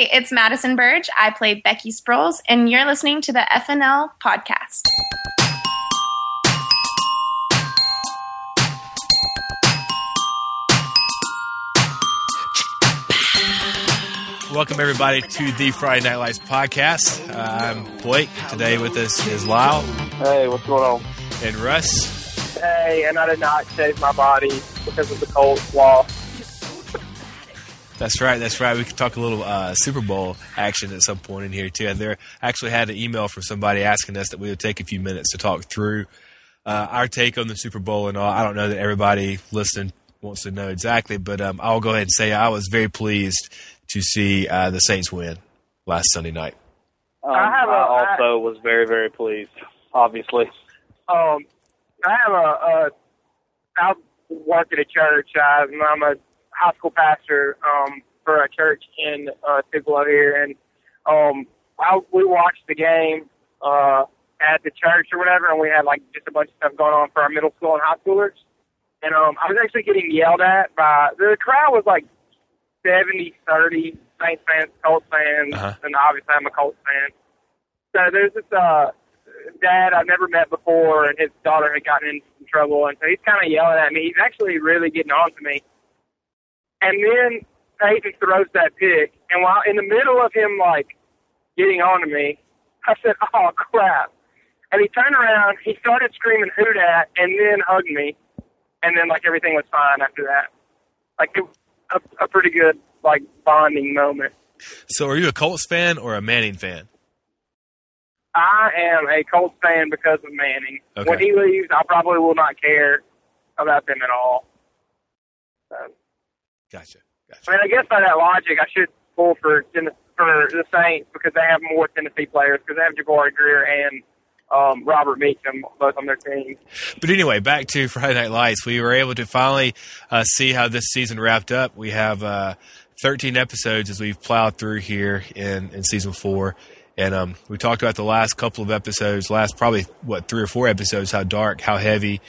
Hey, it's Madison Burge. I play Becky Sproles, and you're listening to the FNL podcast. Welcome, everybody, to the Friday Night Lights podcast. Uh, I'm Blake. Today with us is Lyle Hey, what's going on? and Russ. Hey, and I did not shave my body because of the cold wall. That's right. That's right. We could talk a little uh, Super Bowl action at some point in here too. And there actually had an email from somebody asking us that we would take a few minutes to talk through uh, our take on the Super Bowl and all. I don't know that everybody listening wants to know exactly, but um, I'll go ahead and say I was very pleased to see uh, the Saints win last Sunday night. Um, I, have a, I also was very, very pleased, obviously. Um, I have a, a I work at a church. I, I'm a high school pastor um, for a church in uh, Tupelo here, and um, I, we watched the game uh, at the church or whatever, and we had like just a bunch of stuff going on for our middle school and high schoolers. And um, I was actually getting yelled at by the crowd was like 70 30 Saints fans, Colts fans, Uh-huh. and obviously I'm a Colts fan. So there's this uh, dad I've never met before, and his daughter had gotten into some trouble, and so he's kind of yelling at me. He's actually really getting on to me. And then Peyton throws that pick, and while in the middle of him like getting on to me, I said, "Oh crap!" And he turned around, he started screaming "Who dat?" and then hugged me, and then like everything was fine after that. Like it, a, a pretty good like bonding moment. So, are you a Colts fan or a Manning fan? I am a Colts fan because of Manning. Okay. When he leaves, I probably will not care about them at all. So, Gotcha. gotcha. I mean, I guess by that logic, I should pull for for the Saints because they have more Tennessee players because they have Jabari Greer and um, Robert Meacham both on their team. But anyway, back to Friday Night Lights. We were able to finally uh, see how this season wrapped up. We have uh, 13 episodes as we've plowed through here in, in season four. And um, we talked about the last couple of episodes, last probably, what, three or four episodes, how dark, how heavy,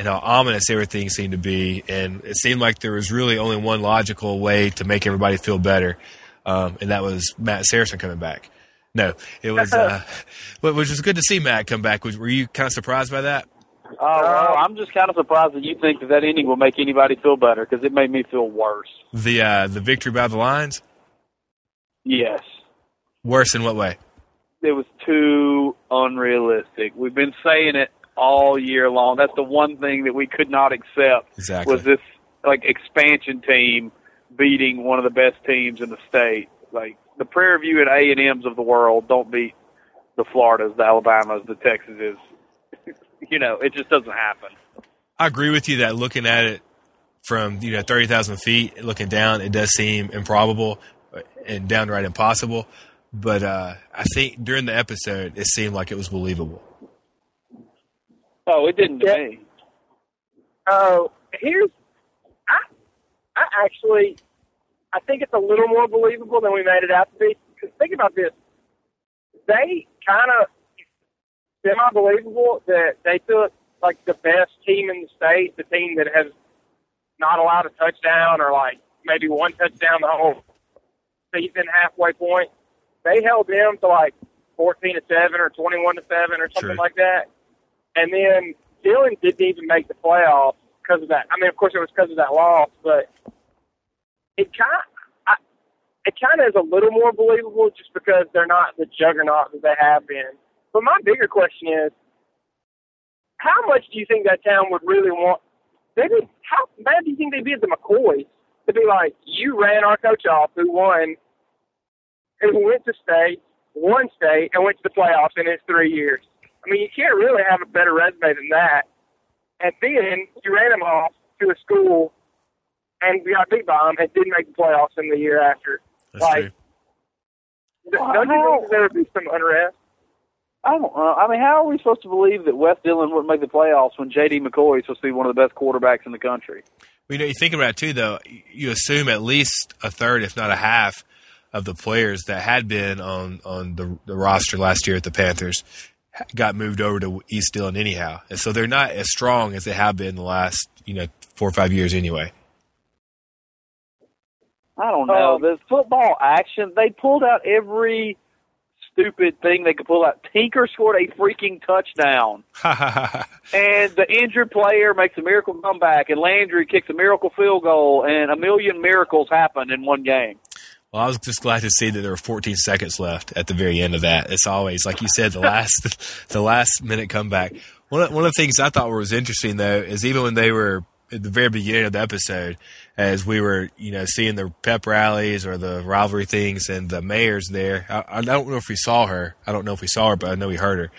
and how ominous everything seemed to be. And it seemed like there was really only one logical way to make everybody feel better, um, and that was Matt Saracen coming back. No, it was, uh, which was good to see Matt come back. Were you kind of surprised by that? Oh, well, I'm just kind of surprised that you think that that inning will make anybody feel better because it made me feel worse. The uh, the victory by the Lions? Yes. Worse in what way? It was too unrealistic. We've been saying it all year long. That's the one thing that we could not accept Exactly. was this like expansion team beating one of the best teams in the state. Like the Prairie View and A and M's of the world don't beat the Floridas, the Alabamas, the Texases. you know, it just doesn't happen. I agree with you that looking at it from you know thirty thousand feet, looking down, it does seem improbable and downright impossible. But uh, I think during the episode, it seemed like it was believable. Oh, it didn't to Yeah. me. Oh, here's I I actually I think it's a little more believable than we made it out to be. Because think about this, they kind of semi believable that they took like the best team in the state, the team that has not allowed a touchdown or like maybe one touchdown the whole season halfway point. They held them to like fourteen to seven or twenty one to seven or something True. like that. And then Dillon didn't even make the playoffs because of that. I mean, of course, it was because of that loss, but it kind of, it kind of is a little more believable just because they're not the juggernaut that they have been. But my bigger question is, how much do you think that town would really want? They did, how bad do you think they'd be at the McCoys to be like, you ran our coach off who won, who went to state, won state, and went to the playoffs in his three years? I mean, you can't really have a better resume than that. And then you ran him off to a school and got beat by him and didn't make the playoffs in the year after. That's Like, true. Don't you think there would be some unrest? I don't know. I mean, how are we supposed to believe that West Dillon wouldn't make the playoffs when J.D. McCoy is supposed to be one of the best quarterbacks in the country? Well, you know, you think about it too, though. You assume at least a third, if not a half, of the players that had been on on the, the roster last year at the Panthers got moved over to East Dillon anyhow, and so they're not as strong as they have been the last you know four or five years anyway. I don't know. Um, the football action, they pulled out every stupid thing they could pull out. Tinker scored a freaking touchdown. And the injured player makes a miracle comeback, and Landry kicks a miracle field goal, and a million miracles happen in one game. Well, I was just glad to see that there were 14 seconds left at the very end of that. It's always, like you said, the last, the last minute comeback. One of, one of the things I thought was interesting though is even when they were at the very beginning of the episode, as we were, you know, seeing the pep rallies or the rivalry things, and the mayor's there. I, I don't know if we saw her. I don't know if we saw her, but I know we heard her.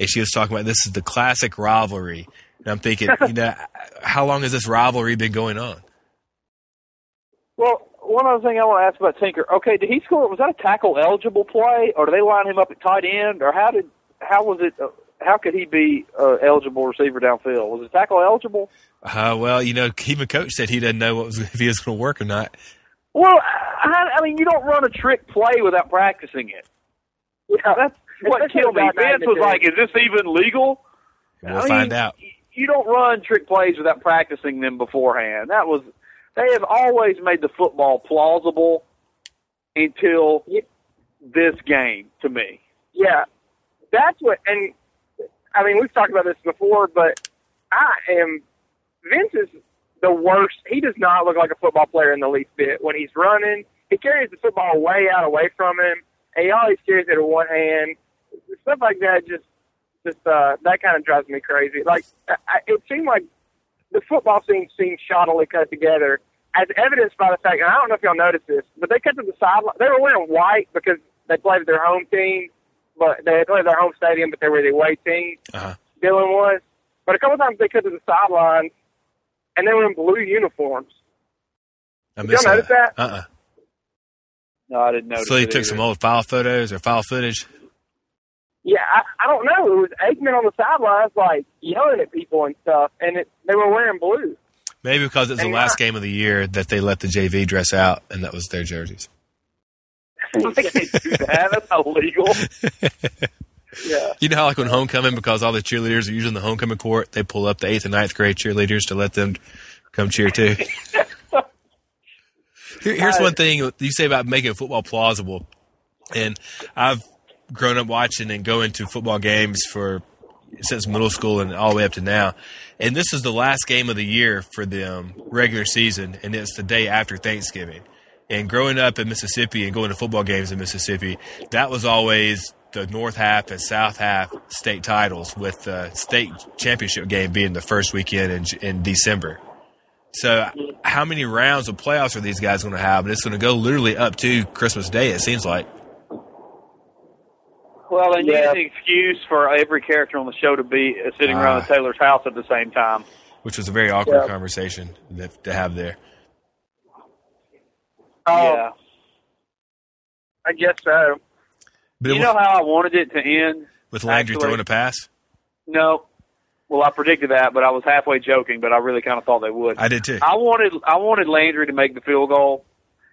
And she was talking about this is the classic rivalry. And I'm thinking, you know, how long has this rivalry been going on? Well, one other thing I want to ask about Tinker. Okay, did he score? Was that a tackle eligible play, or did they line him up at tight end, or how did how was it? Uh, how could he be uh, eligible receiver downfield? Was it tackle eligible? Uh, well, you know, even coach said he didn't know what was, if he was going to work or not. Well, I, I mean, you don't run a trick play without practicing it. Yeah, That's what Especially killed me. that Vince was like, "Is this even legal?" We'll I mean, find out. You don't run trick plays without practicing them beforehand. That was they have always made the football plausible until this game to me. Yeah, that's what. And I mean, we've talked about this before, but I am. Vince is the worst. He does not look like a football player in the least bit. When he's running, he carries the football way out away from him, and he always carries it in one hand. Stuff like that just, just uh, that kind of drives me crazy. Like I- it seemed like the football scene seemed shoddily cut together, as evidenced by the fact. And I don't know if y'all noticed this, but they cut to the sideline. They were wearing white because they played their home team, but they played their home stadium, but they were the away team. Uh-huh. Dillon was. But a couple times they cut to the sidelines, and they were in blue uniforms. I Did y'all notice that? Uh-uh. No, I didn't notice. So he took either. some old file photos or file footage. I, I don't know. It was Aikman on the sidelines, like yelling at people and stuff, and it, they were wearing blue. Maybe because it's the last not- game of the year that they let the JV dress out, and that was their jerseys. I can't do that. That's illegal. Yeah. You know how like when homecoming, because all the cheerleaders are using the homecoming court, they pull up the eighth and ninth grade cheerleaders to let them come cheer too. Here, here's one uh, thing you say about making football plausible, and I've grown up watching and going to football games for since middle school and all the way up to now. And this is the last game of the year for them, regular season, and it's the day after Thanksgiving. And growing up in Mississippi and going to football games in Mississippi, that was always the North half and South half state titles, with the state championship game being the first weekend in, in December. So, how many rounds of playoffs are these guys going to have? And it's going to go literally up to Christmas Day. It seems like. Well, they need Yeah. an excuse for every character on the show to be uh, sitting around Ah. the Taylor's house at the same time. which was a very awkward Yeah. conversation to have there. Oh, yeah. I guess so. But You wa- know how I wanted it to end? with Landry actually- throwing a pass, No. Well, I predicted that, but I was halfway joking. But I really kind of thought they would. I did too. I wanted I wanted Landry to make the field goal,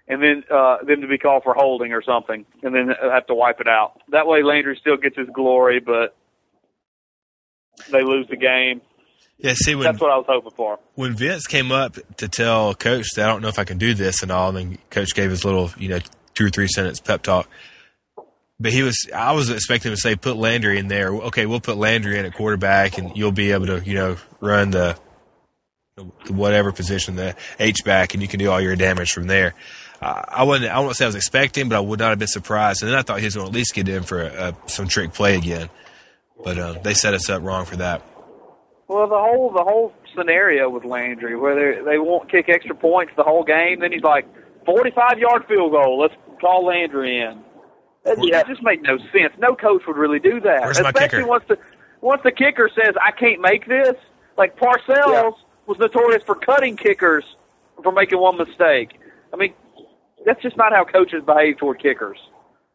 and then uh, them to be called for holding or something, and then have to wipe it out. That way, Landry still gets his glory, but they lose the game. Yeah, see when That's what I was hoping for. when Vince came up to tell Coach that I don't know if I can do this and all, and then Coach gave his little you know two or three sentence pep talk. But he was, I was expecting him to say, put Landry in there. Okay, we'll put Landry in at quarterback, and you'll be able to, you know, run the, the whatever position, the H back, and you can do all your damage from there. I wouldn't, I won't say I was expecting, but I would not have been surprised. And then I thought he was going to at least get in for a, a, some trick play again. But uh, they set us up wrong for that. Well, the whole the whole scenario with Landry, where they they won't kick extra points the whole game, then he's like forty five yard field goal. Let's call Landry in. It, Where- it just made no sense. No coach would really do that, Where's my especially kicker? once the once the kicker says I can't make this. Like Parcells Yeah. was notorious for cutting kickers for making one mistake. I mean, that's just not how coaches behave toward kickers.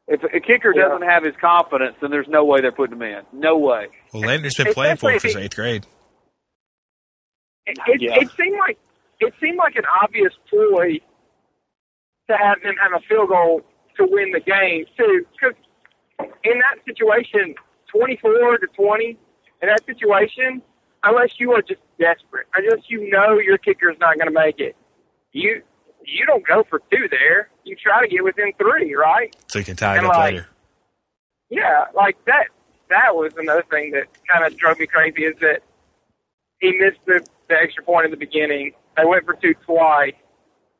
If a kicker Yeah. doesn't have his confidence, then there's no way they're putting him in. No way. Well, Landry's been playing for him since eighth grade. It, it, Yeah. it seemed like it seemed like an obvious ploy to have them have a field goal to win the game too. Because in that situation, twenty-four to twenty, in that situation, unless you are just desperate, unless you know your kicker is not going to make it, you you don't go for two there. You try to get within three, right? So you can tie it And, up like, later. Yeah, like that. That was another thing that kind of drove me crazy is that he missed the, the extra point in the beginning. They went for two twice,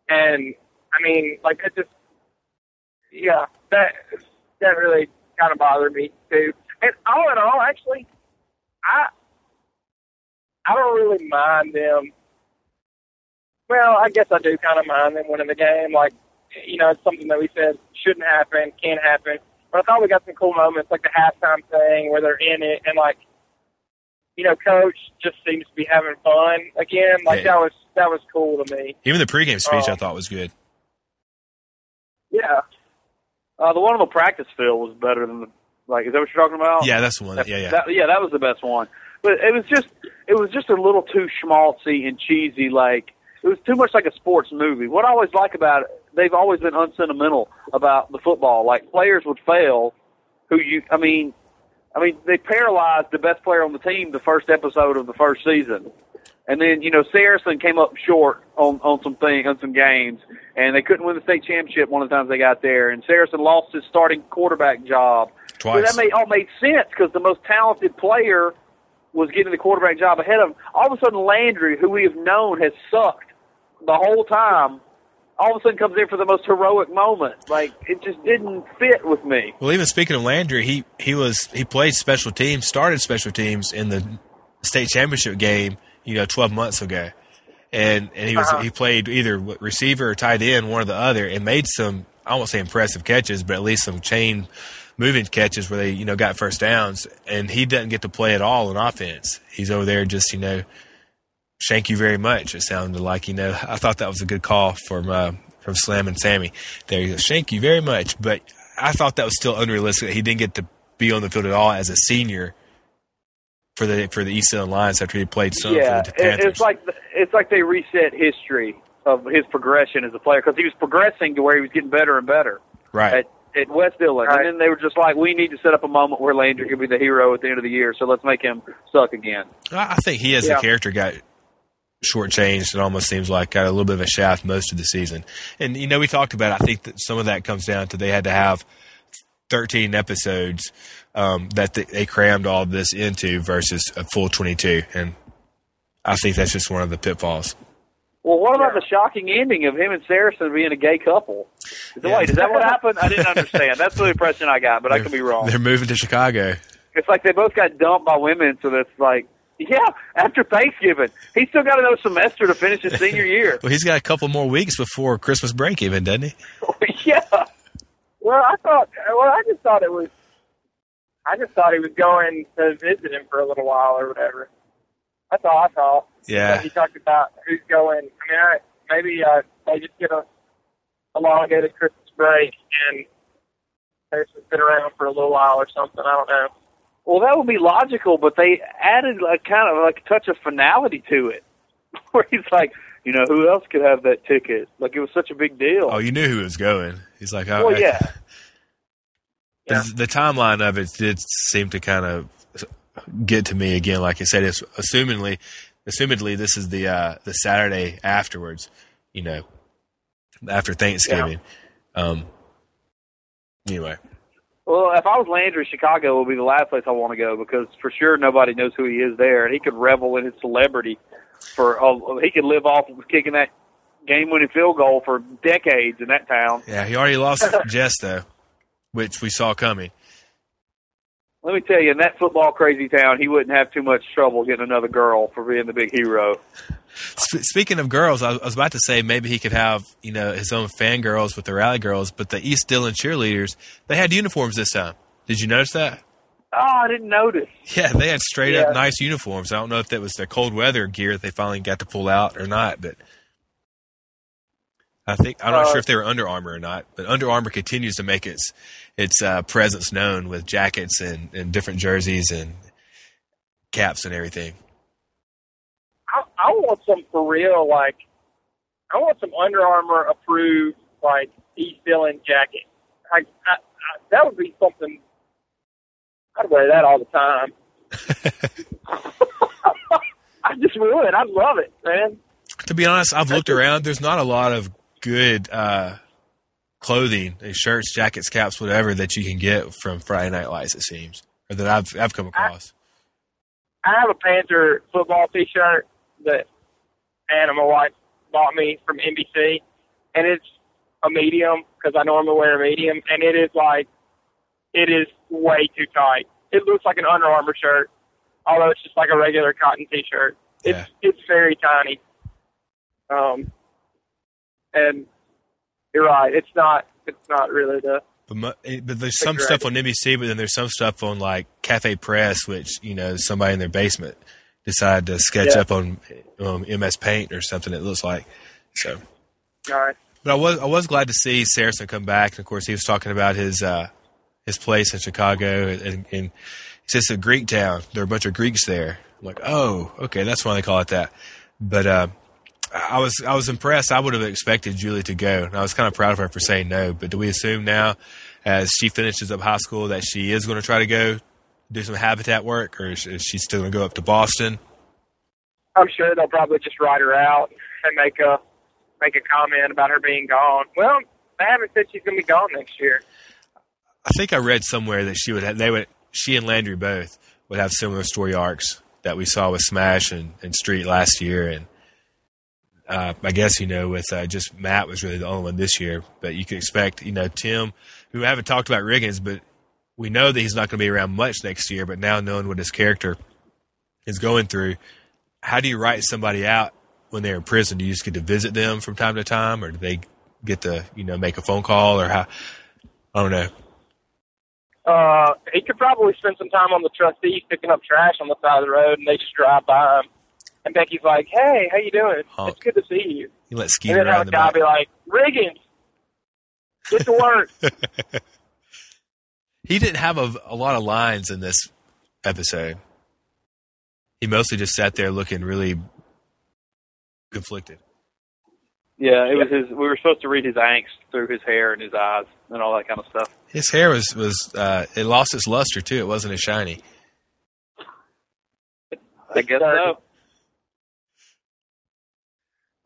and I mean, like that just, yeah, that that really kind of bothered me too. And all in all, actually, I I don't really mind them. Well, I guess I do kind of mind them winning the game. Like, you know, it's something that we said shouldn't happen, can't happen. But I thought we got some cool moments, like the halftime thing where they're in it, and like, you know, coach just seems to be having fun again. Like Yeah. that was that was cool to me. Even the pregame speech Oh. I thought was good. Yeah, Uh, the one on the practice field was better than the like. Is that what you're talking about? Yeah, that's the one. Yeah, yeah. That, yeah, that was the best one. But it was just it was just a little too schmaltzy and cheesy. Like it was too much like a sports movie. What I always like about it, they've always been unsentimental about the football. Like players would fail, who you, I mean, I mean they paralyzed the best player on the team the first episode of the first season. And then you know Saracen came up short on on some thing on some games, and they couldn't win the state championship one of the times they got there. And Saracen lost his starting quarterback job. So Twice. that made all made sense because the most talented player was getting the quarterback job ahead of him. All of a sudden, Landry, who we have known has sucked the whole time, all of a sudden comes in for the most heroic moment. Like it just didn't fit with me. Well, even speaking of Landry, he he was he played special teams, started special teams in the state championship game, you know, 12 months ago, and and he was Uh-huh. he played either receiver or tight end, one or the other, and made some I won't say impressive catches, but at least some chain moving catches where they you know got first downs, and he doesn't get to play at all on offense. He's over there just you know, thank you very much. It sounded like you know I thought that was a good call from uh, from Slammin' Sammy. There you go, thank you very much, but I thought that was still unrealistic. He didn't get to be on the field at all as a senior for the for the East Dillon Lions after he played some yeah, for the Panthers. it's like it's like they reset history of his progression as a player because he was progressing to where he was getting better and better. right. at, at West Dillon. Right. And then they were just like, we need to set up a moment where Landry could be the hero at the end of the year, so let's make him suck again. I I think he as Yeah. a character got shortchanged. It almost seems like got a little bit of a shaft most of the season. And you know, we talked about. It. I think that some of that comes down to they had to have thirteen episodes um, that they, they crammed all this into versus a full twenty-two. And I think that's just one of the pitfalls. Well, what about the shocking ending of him and Saracen being a gay couple? Yeah. Wait, is that what happened? I didn't understand. That's the impression I got, but I could be wrong. They're moving to Chicago. It's like they both got dumped by women, so that's like, yeah, after Thanksgiving. He's still got another semester to finish his senior year. Well, he's got a couple more weeks before Christmas break, even doesn't he? yeah. Well, I thought. Well, I just thought it was. I just thought he was going to visit him for a little while or whatever. That's all I thought. Yeah. He talked about who's going. I mean, I, maybe uh, they just get a elongated Christmas break and they just sit around for a little while or something. I don't know. Well, that would be logical, but they added like kind of like a touch of finality to it, where he's like, you know, who else could have that ticket? Like it was such a big deal. Oh, you knew who was going. He's like, oh, well, I- yeah. Yeah. The, timeline of it did seem to kind of get to me again. Like I said, it's assumingly, assumedly, this is the uh, the Saturday afterwards. You know, after Thanksgiving. Um. Anyway, Well, if I was Landry, Chicago would be the last place I want to go because for sure nobody knows who he is there, and he could revel in his celebrity for. Uh, he could live off of kicking that game-winning field goal for decades in that town. yeah, he already lost Jess though, which we saw coming. Let me tell you, in that football crazy town, he wouldn't have too much trouble getting another girl for being the big hero. Speaking of girls, I was, about to say maybe he could have you know his own fangirls with the rally girls, but the East Dillon cheerleaders they had uniforms this time. Did you notice that? Oh, I didn't notice. Yeah, they had straight Yeah. up nice uniforms. I don't know if that was their cold weather gear that they finally got to pull out or not, but I think I'm not Uh, sure if they were Under Armour or not. But Under Armour continues to make its its uh, presence known with jackets and, and different jerseys and caps and everything. I, I want some for real, like, I want some Under Armour approved, like, East Dillon jacket. I, I, I, that would be something, I'd wear that all the time. I just would. I'd love it, man. To be honest, I've looked around. There's not a lot of good uh, clothing, uh, shirts, jackets, caps, whatever that you can get from Friday Night Lights. It seems, or that I've I've come across. I have a Panther football T-shirt that Anna, my wife, bought me from NBC, and it's a medium because I normally wear a medium, and it is like it is way too tight. It looks like an Under Armour shirt, although it's just like a regular cotton T-shirt. It's Yeah. it's very tiny. Um, and you're right. It's not. It's not really the. But, eh, but there's some stuff on NBC, but then there's some stuff on like Cafe Press, which you know somebody in their basement decided to sketch Yeah. up on um, MS Paint or something. It looks like so. All right. But I was I was glad to see Saracen come back. And of course, he was talking about his uh, his place in Chicago, and, and it's a Greek town. There are a bunch of Greeks there. I'm like, oh, okay, that's why they call it that. But uh, I was I was impressed. I would have expected Julie to go, and I was kind of proud of her for saying no. But do we assume now, as she finishes up high school, that she is going to try to go do some habitat work, or is is she still going to go up to Boston? I'm sure they'll probably just write her out and make a make a comment about her being gone. Well, they haven't said she's going to be gone next year. I think I read somewhere that she would have, they would she and Landry both would have similar story arcs that we saw with Smash and, and Street last year, and uh, I guess you know with uh, just Matt was really the only one this year, but you can expect you know Tim, who we haven't talked about Riggins, but we know that he's not going to be around much next year. But now knowing what his character is going through, how do you write somebody out when they're in prison? Do you just get to visit them from time to time, or do they get to you know make a phone call, or how? I don't know. Uh, he could probably spend some time on the trustees picking up trash on the side of the road, and they just drive by him. And Becky's like, "Hey, how you doing? Honk. It's good to see you." You let And Skeeter then out have in the guy be like, "Riggins, get to work." He didn't have a, a lot of lines in this episode. He mostly just sat there looking really conflicted. Yeah, it was his. We were supposed to read his angst through his hair and his eyes and all that kind of stuff. His hair was was uh, it lost its luster too. It wasn't as shiny. I guess so.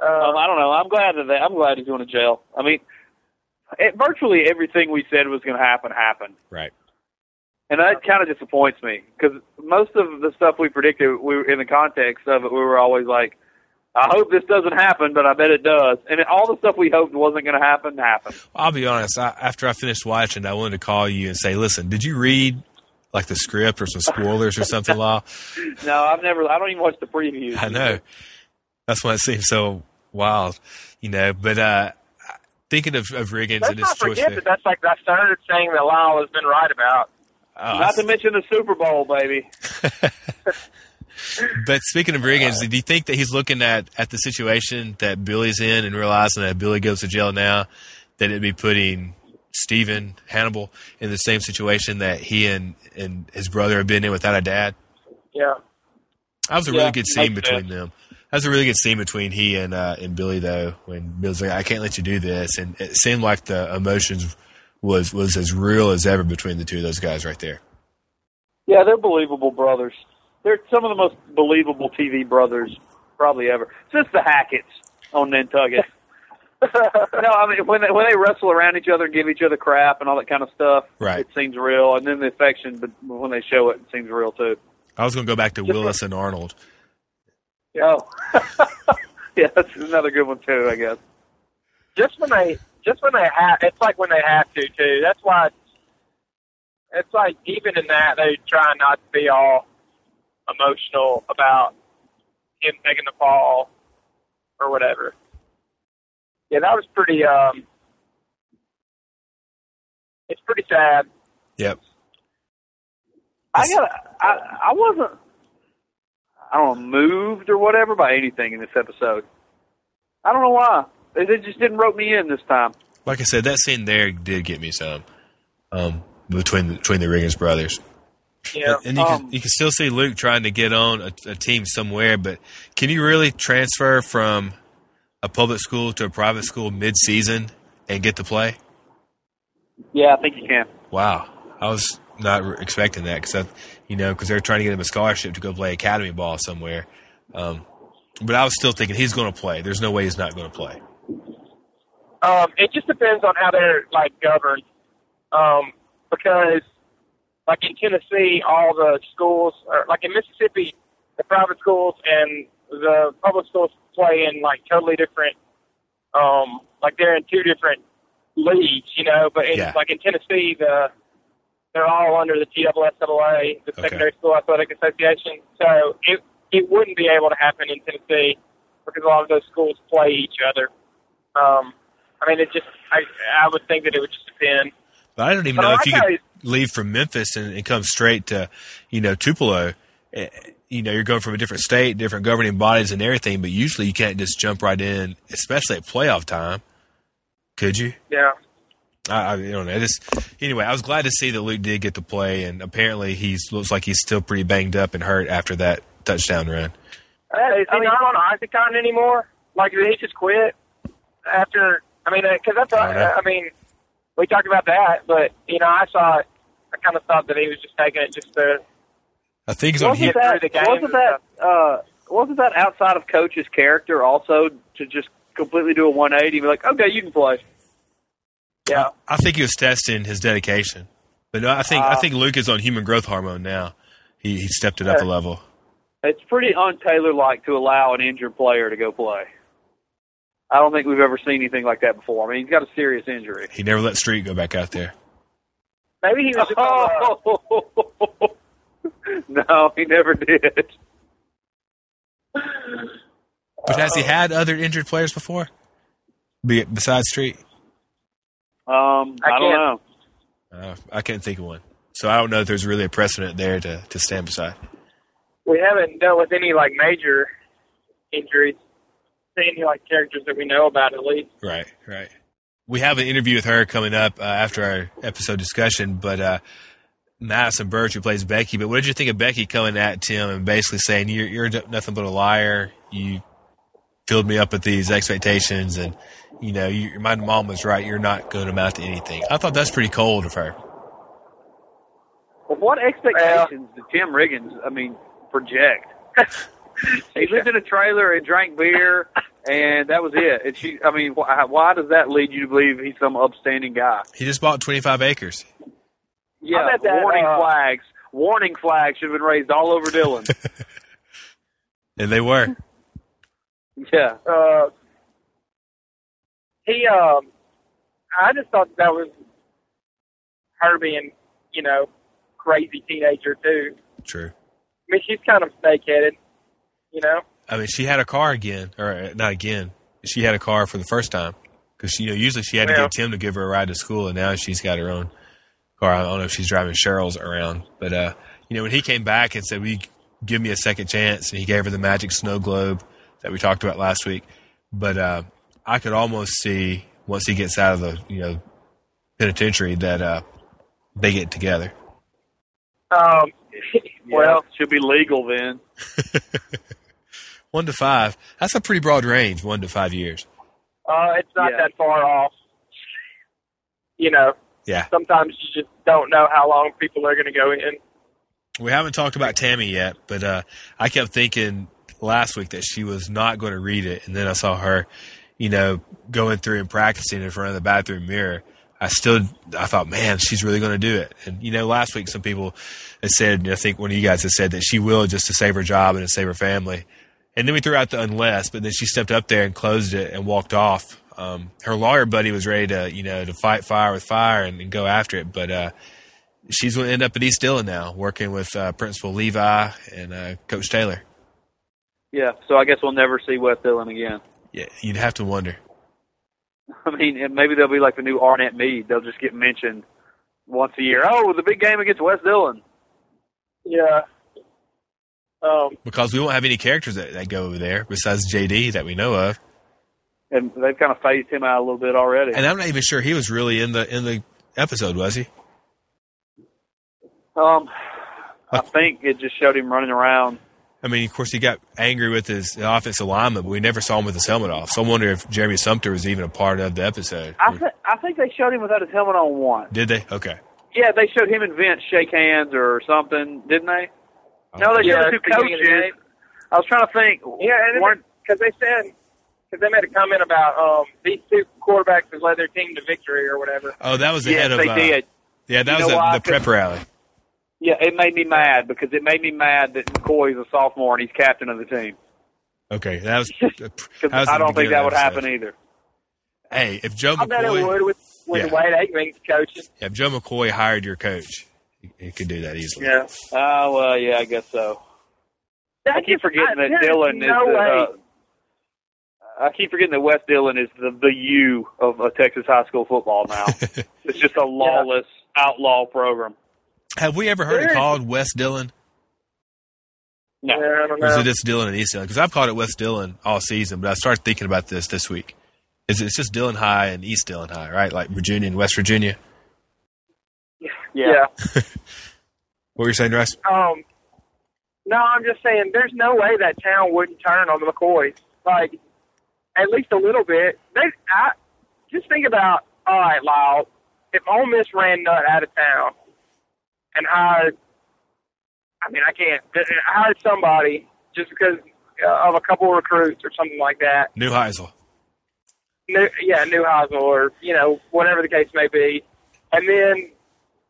Uh, Um, I don't know. I'm glad that they, I'm glad he's going to jail. I mean, it, virtually everything we said was going to happen happened, Right. and that kind of disappoints me because most of the stuff we predicted, we were, in the context of it, we were always like, "I hope this doesn't happen, but I bet it does." And all the stuff we hoped wasn't going to happen happened. I'll be honest. I, after I finished watching, I wanted to call you and say, "Listen, did you read like the script or some spoilers or something?" Law. No, I've never. I don't even watch the previews. I know. That's why it seems so wild, you know. But uh, thinking of, of Riggins let's and his not choice that that's like that third thing that Lyle has been right about. Oh, Not to mention the Super Bowl, baby. But speaking of Riggins, do you think that he's looking at, at the situation that Billy's in and realizing that Billy goes to jail now, that it'd be putting Stephen Hannibal in the same situation that he and, and his brother have been in without a dad? Yeah. That was a Yeah, really good scene between sense. them. That was a really good scene between he and uh, and Billy though, when Billy's like, "I can't let you do this," and it seemed like the emotions was was as real as ever between the two of those guys right there. Yeah, they're believable brothers. They're some of the most believable TV brothers probably ever since the Hacketts on Nantucket. no, I mean when they when they wrestle around each other and give each other crap and all that kind of stuff, Right. it seems real. And then the affection, but when they show it, it seems real too. I was going to go back to Willis and Arnold. Oh, yeah, that's another good one too, I guess. just when they just when they have it's like when they have to too. That's why it's, it's like even in that they try not to be all emotional about him taking the fall or whatever. Yeah, that was pretty um it's pretty sad. Yep. I got. I I wasn't. I don't know, moved or whatever by anything in this episode. I don't know why. They, they just didn't rope me in this time. Like I said, that scene there did get me some um, between the, between the Riggins brothers. Yeah. And you Um, can you can still see Luke trying to get on a, a team somewhere, but can you really transfer from a public school to a private school mid season and get to play? Yeah, I think you can. Wow, I was not expecting that because you know because they're trying to get him a scholarship to go play academy ball somewhere. Um, but I was still thinking he's going to play. There's no way he's not going to play. Um, it just depends on how they're like governed. Um, because like in Tennessee, all the schools, are, like in Mississippi, the private schools and the public schools play in like totally different. Um, like they're in two different leagues, you know. But in, Yeah. like in Tennessee, the they're all under the TSSAA, the Okay. Secondary School Athletic Association. So it it wouldn't be able to happen in Tennessee because a lot of those schools play each other. Um, I mean, it just I I would think that it would just depend. But I don't even But I know if you could leave from Memphis and, and come straight to, you know, Tupelo. Eh, You know, you're going from a different state, different governing bodies and everything, but usually you can't just jump right in, especially at playoff time. Could you? Yeah. I, I don't know. This anyway. I was glad to see that Luke did get to play, and apparently he looks like he's still pretty banged up and hurt after that touchdown run. Uh, is he I mean- not on Oxycontin anymore? Like, did he just quit after? I mean, because that's. I don't know. Uh, I mean, we talked about that, but you know, I saw it. I kind of thought that he was just taking it just to. I think he's on. Wasn't through that the games wasn't that uh, wasn't that outside of coach's character also to just completely do a 180 and be like, okay, you can play. Yeah. I think he was testing his dedication, but I think I Uh, think Luke is on human growth hormone now. He he stepped it up a level. It's pretty un-Taylor like to allow an injured player to go play. I don't think we've ever seen anything like that before. I mean, he's got a serious injury. He never let Street go back out there. Maybe he was just on, uh, no, he never did. But has he had other injured players before? Be besides Street, Um, I, I don't can't- know. uh, I can't think of one. So I don't know if there's really a precedent there to to stand beside. we haven't dealt with any like major injuries. Any like characters that we know about at least. Right, right. We have an interview with her coming up uh, after our episode discussion, but uh, Madison Burge, who plays Becky. But what did you think of Becky coming at Tim and basically saying you're, you're nothing but a liar? You filled me up with these expectations, and you know, you, my mom was right. You're not going to amount to anything. I thought that's pretty cold of her. Well, what expectations did Tim Riggins, I mean, project? he lived in a trailer and drank beer, and that was it. And she, I mean, why, why does that lead you to believe he's some upstanding guy? He just bought 25 acres. Yeah, that, warning uh, flags. Warning flags should have been raised all over Dillon. And they were. yeah. Uh, he, um, I just thought that was her being, you know, crazy teenager too. True. I mean, she's kind of snake-headed, you know. I mean, she had a car again, or uh, not again. She had a car for the first time because you know usually she had to Yeah. get Tim to give her a ride to school, and now she's got her own car. I don't know if she's driving Cheryl's around, but uh, you know when he came back and said, "Will you give me a second chance?" and he gave her the magic snow globe that we talked about last week. But uh, I could almost see once he gets out of the you know penitentiary that uh, they get together. Um, Well, well, should be legal then. One to five. That's a pretty broad range. One to five years. uh, it's not Yeah. that far off. You know, Yeah. sometimes you just don't know how long people are going to go in. We haven't talked about Tami yet, but uh, I kept thinking last week that she was not going to read it, and then I saw her, you know, going through and practicing in front of the bathroom mirror. I still, I thought, man, she's really going to do it. And you know, last week some people had said, I think one of you guys had said that she will just to save her job and to save her family. And then we threw out the unless, but then she stepped up there and closed it and walked off. Um, her lawyer buddy was ready to, you know, to fight fire with fire and, and go after it, but uh, she's going to end up at East Dillon now, working with uh, Principal Levi and uh, Coach Taylor. Yeah, so I guess we'll never see West Dillon again. Yeah, you'd have to wonder. I mean, maybe they'll be like the new Arnett Mead. They'll just get mentioned once a year. Oh, the big game against West Dillon. Yeah. Um, because we won't have any characters that, that go over there besides JD that we know of. And they've kind of phased him out a little bit already. And I'm not even sure he was really in the in the episode, was he? Um, I think it just showed him running around. I mean, of course, he got angry with his offensive alignment, but we never saw him with his helmet off. So I wonder if Jeremy Sumpter was even a part of the episode. I, th- I think they showed him without his helmet on one. Did they? Okay. Yeah, they showed him and Vince shake hands or something, didn't they? No, they Yeah, showed the two at the beginning of the coaches. I was trying to think. yeah, and because they said because they made a comment about um, these two quarterbacks have led their team to victory or whatever. Oh, that was the Yes, head of. they uh, did. Yeah, that You was know at why? the prep rally. Yeah, it made me mad because it made me mad that McCoy is a sophomore and he's captain of the team. Okay, that was. That was I don't think beginning that would happen episode. either. Hey, if Joe I bet it McCoy, would with with Yeah. the way Aikman's coaching. yeah, if Joe McCoy hired your coach, he, he could do that easily. Yeah, Oh well, yeah, I guess so. I keep forgetting that there's Dillon is no the. Uh, I keep forgetting that West Dillon is the the U of uh, Texas high school football now. it's just a lawless outlaw program. Have we ever heard it called West Dillon? No, Yeah, I don't Or is know. it just Dillon and East Dillon? Because I've called it West Dillon all season, but I started thinking about this this week. Is it's just Dillon High and East Dillon High, right? Like Virginia and West Virginia. yeah. yeah. What were you saying, Russ? Um, no, I'm just saying, there's no way that town wouldn't turn on the McCoys. Like, at least a little bit. They, I, just think about, all right, Lyle, if Ole Miss ran Nutt out of town and hired, I mean, I can't, hired somebody just because uh, of a couple of recruits or something like that. Neuheisel. New, yeah, Newhouse or you know whatever the case may be, and then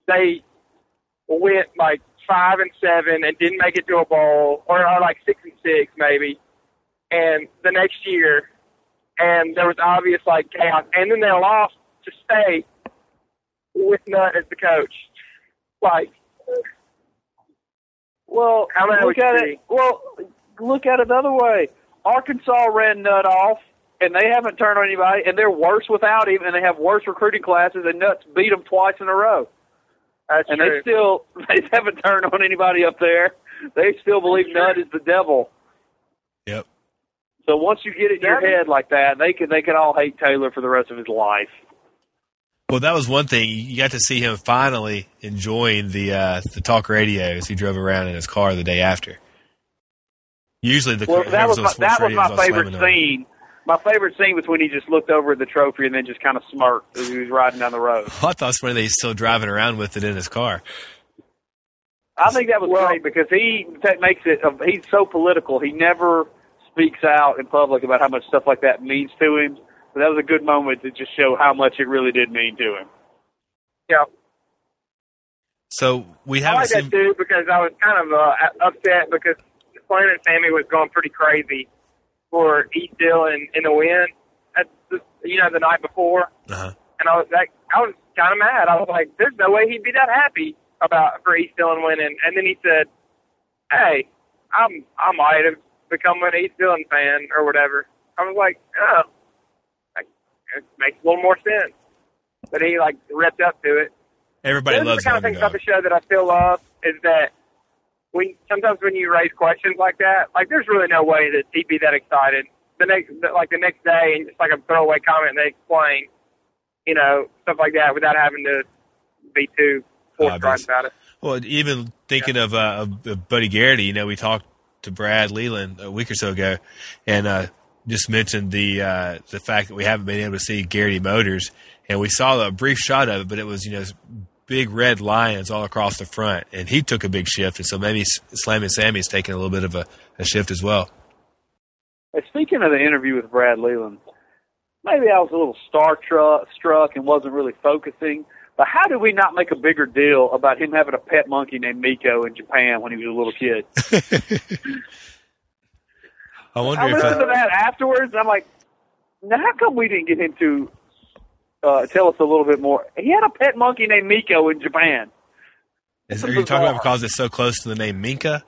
they went like five and seven and didn't make it to a bowl, or, or like six and six maybe, and the next year, and there was obvious like chaos, and then they lost to state with Nutt as the coach, like. Well, How many look at it. Well, look at it the other way. Arkansas ran Nutt off, and they haven't turned on anybody, and they're worse without him, and they have worse recruiting classes, and Nutt's beat them twice in a row. That's and true. they still they haven't turned on anybody up there. They still believe Nutt is the devil. Yep. So once you get it in your head like that, they can they can all hate Taylor for the rest of his life. Well, that was one thing. You got to see him finally enjoying the uh, the talk radio as he drove around in his car the day after. Usually, the Well, that was on my, that was my all favorite slamming on scene. My favorite scene was when he just looked over at the trophy and then just kind of smirked as he was riding down the road. I thought it's funny that he's still driving around with it in his car. I think that was Well- great because he that makes it. He's so political. He never speaks out in public about how much stuff like that means to him. But that was a good moment to just show how much it really did mean to him. yeah. So we haven't like seen. that too because I was kind of uh, upset because Planet Sammy was going pretty crazy for East Dillon in the win at the, you know the night before, Uh-huh. and I was like I was kind of mad. I was like, "There's no way he'd be that happy about for East Dillon winning." And then he said, "Hey, I'm I might have become an East Dillon fan or whatever." I was like, "Oh, like, it makes a little more sense." But he like ripped up to it. Everybody Those loves the kind of things about the show that I still love is that when sometimes when you raise questions like that, like there's really no way that he'd be that excited. The next, like the next day, and just like a throwaway comment, and they explain, you know, stuff like that without having to be too forthright about it. Well, even thinking of, uh, of Buddy Garrity, you know, we talked to Brad Leland a week or so ago, and uh, just mentioned the uh, the fact that we haven't been able to see Garrity Motors, and we saw a brief shot of it, but it was you know big red lions all across the front, and he took a big shift, and so maybe S- Slammin' Sammy's taking a little bit of a, a shift as well. Hey, speaking of the interview with Brad Leland, maybe I was a little star tru- struck and wasn't really focusing. But how did we not make a bigger deal about him having a pet monkey named Miko in Japan when he was a little kid? I wonder I if listened that, to that afterwards. And I'm like, now how come we didn't get him to uh, tell us a little bit more? He had a pet monkey named Miko in Japan. is, are you talking about because it's so close to the name Minka?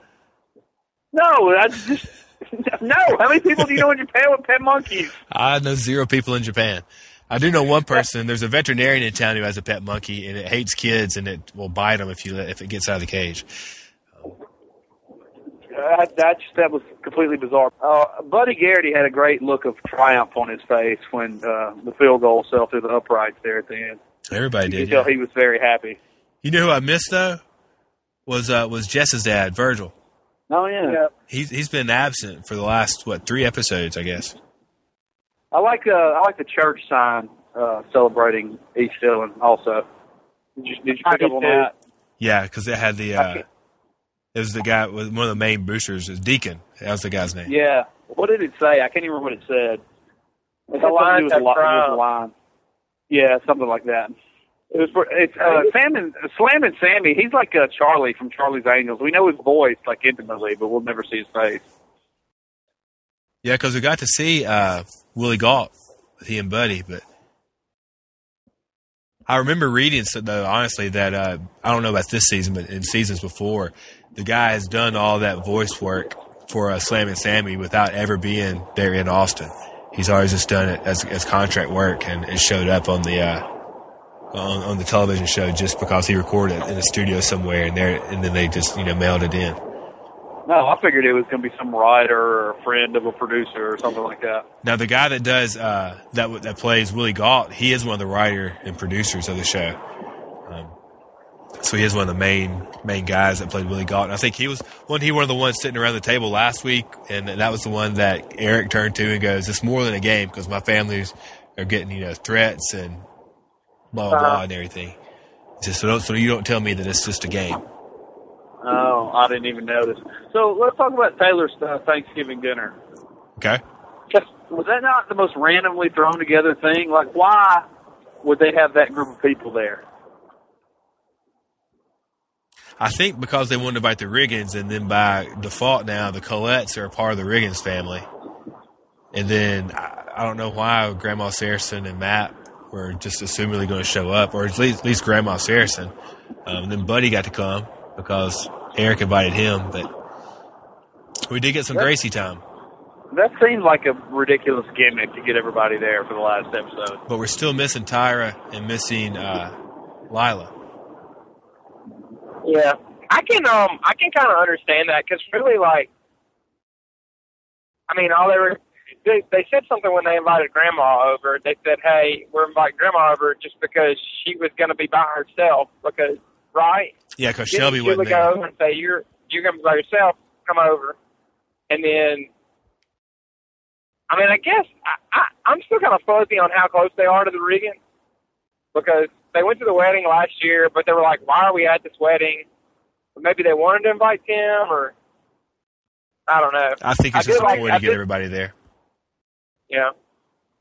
No, that's just no. How many people do you know in Japan with pet monkeys? I know zero people in Japan. I do know one person. There's a veterinarian in town who has a pet monkey, and it hates kids, and it will bite them if you if it gets out of the cage. Uh, that just, that was completely bizarre. Uh, Buddy Garrity had a great look of triumph on his face when uh, the field goal fell through the uprights there at the end. Everybody You did. could tell Yeah. he was very happy. You know who I missed though? Was uh, was Jess's dad, Virgil. Oh yeah. Yeah. He's he's been absent for the last what three episodes, I guess. I like uh, I like the church sign uh, celebrating East Dillon also. Did you, did you pick did up on too. that? Yeah, because it had the uh, it was the guy with one of the main boosters, is Deacon. That was the guy's name. Yeah. What did it say? I can't even remember what it said. It had something to do Lions li- with Prime. the line. Yeah, something like that. It was for, it's uh, Sam and Slammin' Sammy. He's like uh, Charlie from Charlie's Angels. We know his voice like intimately, but we'll never see his face. Yeah, because we got to see uh, Willie Galt, he and Buddy, but I remember reading so though honestly that uh, I don't know about this season, but in seasons before, the guy has done all that voice work for uh, Slammin' Sammy without ever being there in Austin. He's always just done it as, as contract work and, and showed up on the uh, on, on the television show just because he recorded it in a studio somewhere and there and then they just you know mailed it in. No, I figured it was going to be some writer or a friend of a producer or something like that. Now the guy that does uh, that that plays Willie Galt, he is one of the writer and producers of the show. So he is one of the main main guys that played Willie Galt. And I think he was one. He one of the ones sitting around the table last week, and that was the one that Eric turned to and goes, "It's more than a game because my families are getting you know threats and blah blah blah Uh-huh. and everything." Just so, don't, so you don't tell me that it's just a game. Oh, I didn't even notice. So let's talk about Taylor's uh, Thanksgiving dinner. Okay. Was that not the most randomly thrown together thing? Like, why would they have that group of people there? I think because they wanted to invite the Riggins, and then by default now the Collettes are a part of the Riggins family. And then I, I don't know why Grandma Saracen and Matt were just assumingly going to show up, or at least, at least Grandma Saracen. Um, then Buddy got to come because Eric invited him, but we did get some Gracie time. That seemed like a ridiculous gimmick to get everybody there for the last episode. But we're still missing Tyra and missing uh, Lila. Yeah, I can um I can kind of understand that because really like, I mean all they were they they said something when they invited Grandma over. They said, "Hey, we're inviting Grandma over just because she was going to be by herself because right." Yeah, because Shelby Julie wasn't go there. and say you're you're going to be by yourself. Come over, and then. I mean, I guess I, I, I'm still kind of fuzzy on how close they are to the Riggins because they went to the wedding last year, but they were like, "Why are we at this wedding?" Maybe they wanted to invite Tim, or I don't know. I think it's I just feel a like- ploy I to get feel- everybody there. Yeah,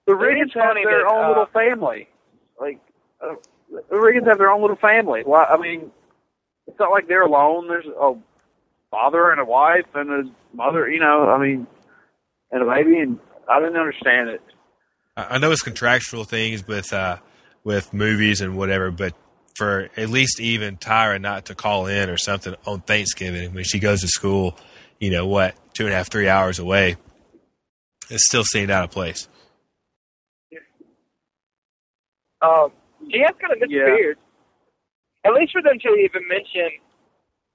The It Riggins have funny their that, own uh, little family. Like, uh, the Riggins have their own little family. Why? I mean, it's not like they're alone. There's a father and a wife and a mother. You know, I mean, and a baby. And I didn't understand it. I I know it's contractual things but uh, with movies and whatever, but for at least even Tyra not to call in or something on Thanksgiving when she goes to school, you know what, two and a half, three hours away, it still seemed out of place. um, she has kind of disappeared. At least for them to even mention,